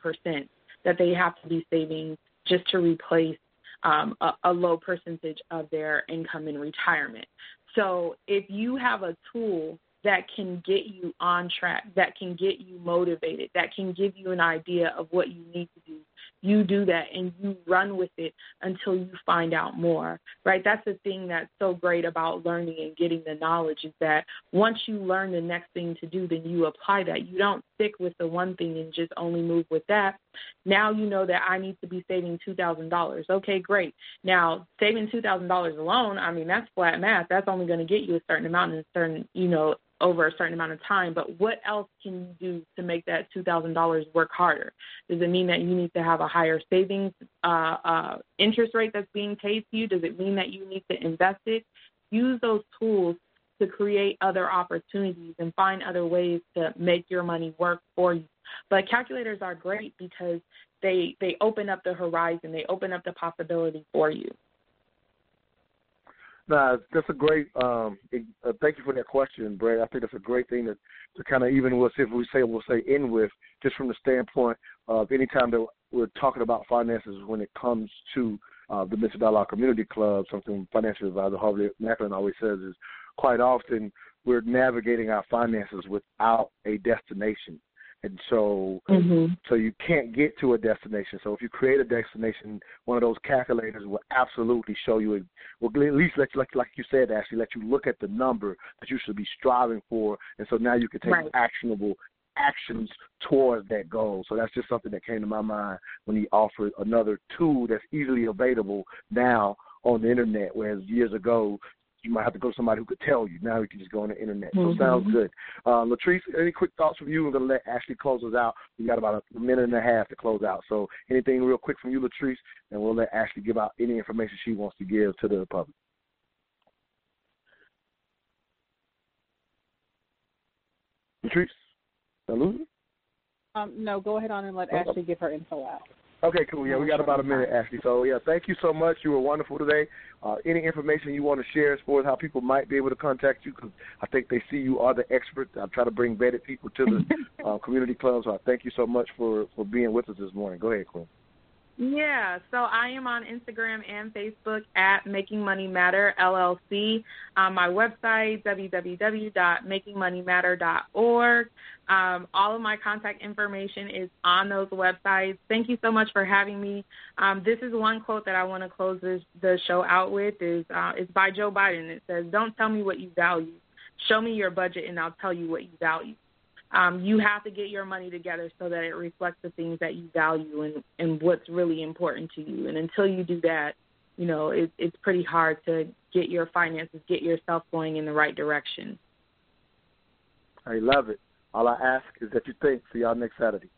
that they have to be saving just to replace um, a, a low percentage of their income in retirement. So if you have a tool that can get you on track, that can get you motivated, that can give you an idea of what you need to do, you do that and you run with it until you find out more, right? That's the thing that's so great about learning and getting the knowledge is that once you learn the next thing to do, then you apply that. You don't stick with the one thing and just only move with that. Now you know that I need to be saving $2,000. Okay, great. Now, saving $2,000 alone, I mean, that's flat math. That's only going to get you a certain amount in a certain, you know, over a certain amount of time, but what else can you do to make that $2,000 work harder? Does it mean that you need to have a higher savings uh, uh, interest rate that's being paid to you? Does it mean that you need to invest it? Use those tools to create other opportunities and find other ways to make your money work for you. But calculators are great because they they open up the horizon, they open up the possibility for you. Nah, that's a great. Um, uh, thank you for that question, Brad. I think that's a great thing to, to kind of even with if we say we'll say end with just from the standpoint of anytime that we're talking about finances when it comes to uh, the Mental Dialogue Community Club, something financial advisor Harvey Macklin always says is quite often we're navigating our finances without a destination. And so, mm-hmm. so you can't get to a destination. So if you create a destination, one of those calculators will absolutely show you. Will at least let you, like like you said, actually let you look at the number that you should be striving for, and so now you can take right. actionable actions towards that goal. So that's just something that came to my mind when he offered another tool that's easily available now on the internet, whereas years ago you might have to go to somebody who could tell you. Now you can just go on the internet. Mm-hmm. So sounds good. Uh, Latrice, any quick thoughts from you? We're going to let Ashley close us out. We got about a minute and a half to close out. So anything real quick from you, Latrice, and we'll let Ashley give out any information she wants to give to the public. Latrice, hello. Um, no, go ahead on and let oh. oh. Ashley give her info out. Okay, cool. Yeah, we got about a minute, Ashley. So yeah, thank you so much. You were wonderful today. Uh, any information you want to share as far as how people might be able to contact you, because I think they see you are the expert. I try to bring vetted people to the (laughs) uh, community club. So I thank you so much for for being with us this morning. Go ahead, Quinn. Yeah, so I am on Instagram and Facebook at Making Money Matter LLC. Um, my website www.makingmoneymatter.org. Um, all of my contact information is on those websites. Thank you so much for having me. Um, this is one quote that I want to close this, the show out with. is uh, It's by Joe Biden. It says, "Don't tell me what you value. Show me your budget, and I'll tell you what you value." Um, you have to get your money together so that it reflects the things that you value and, and what's really important to you. And until you do that, you know, it, it's pretty hard to get your finances, get yourself going in the right direction. I love it. All I ask is that you think. See y'all next Saturday.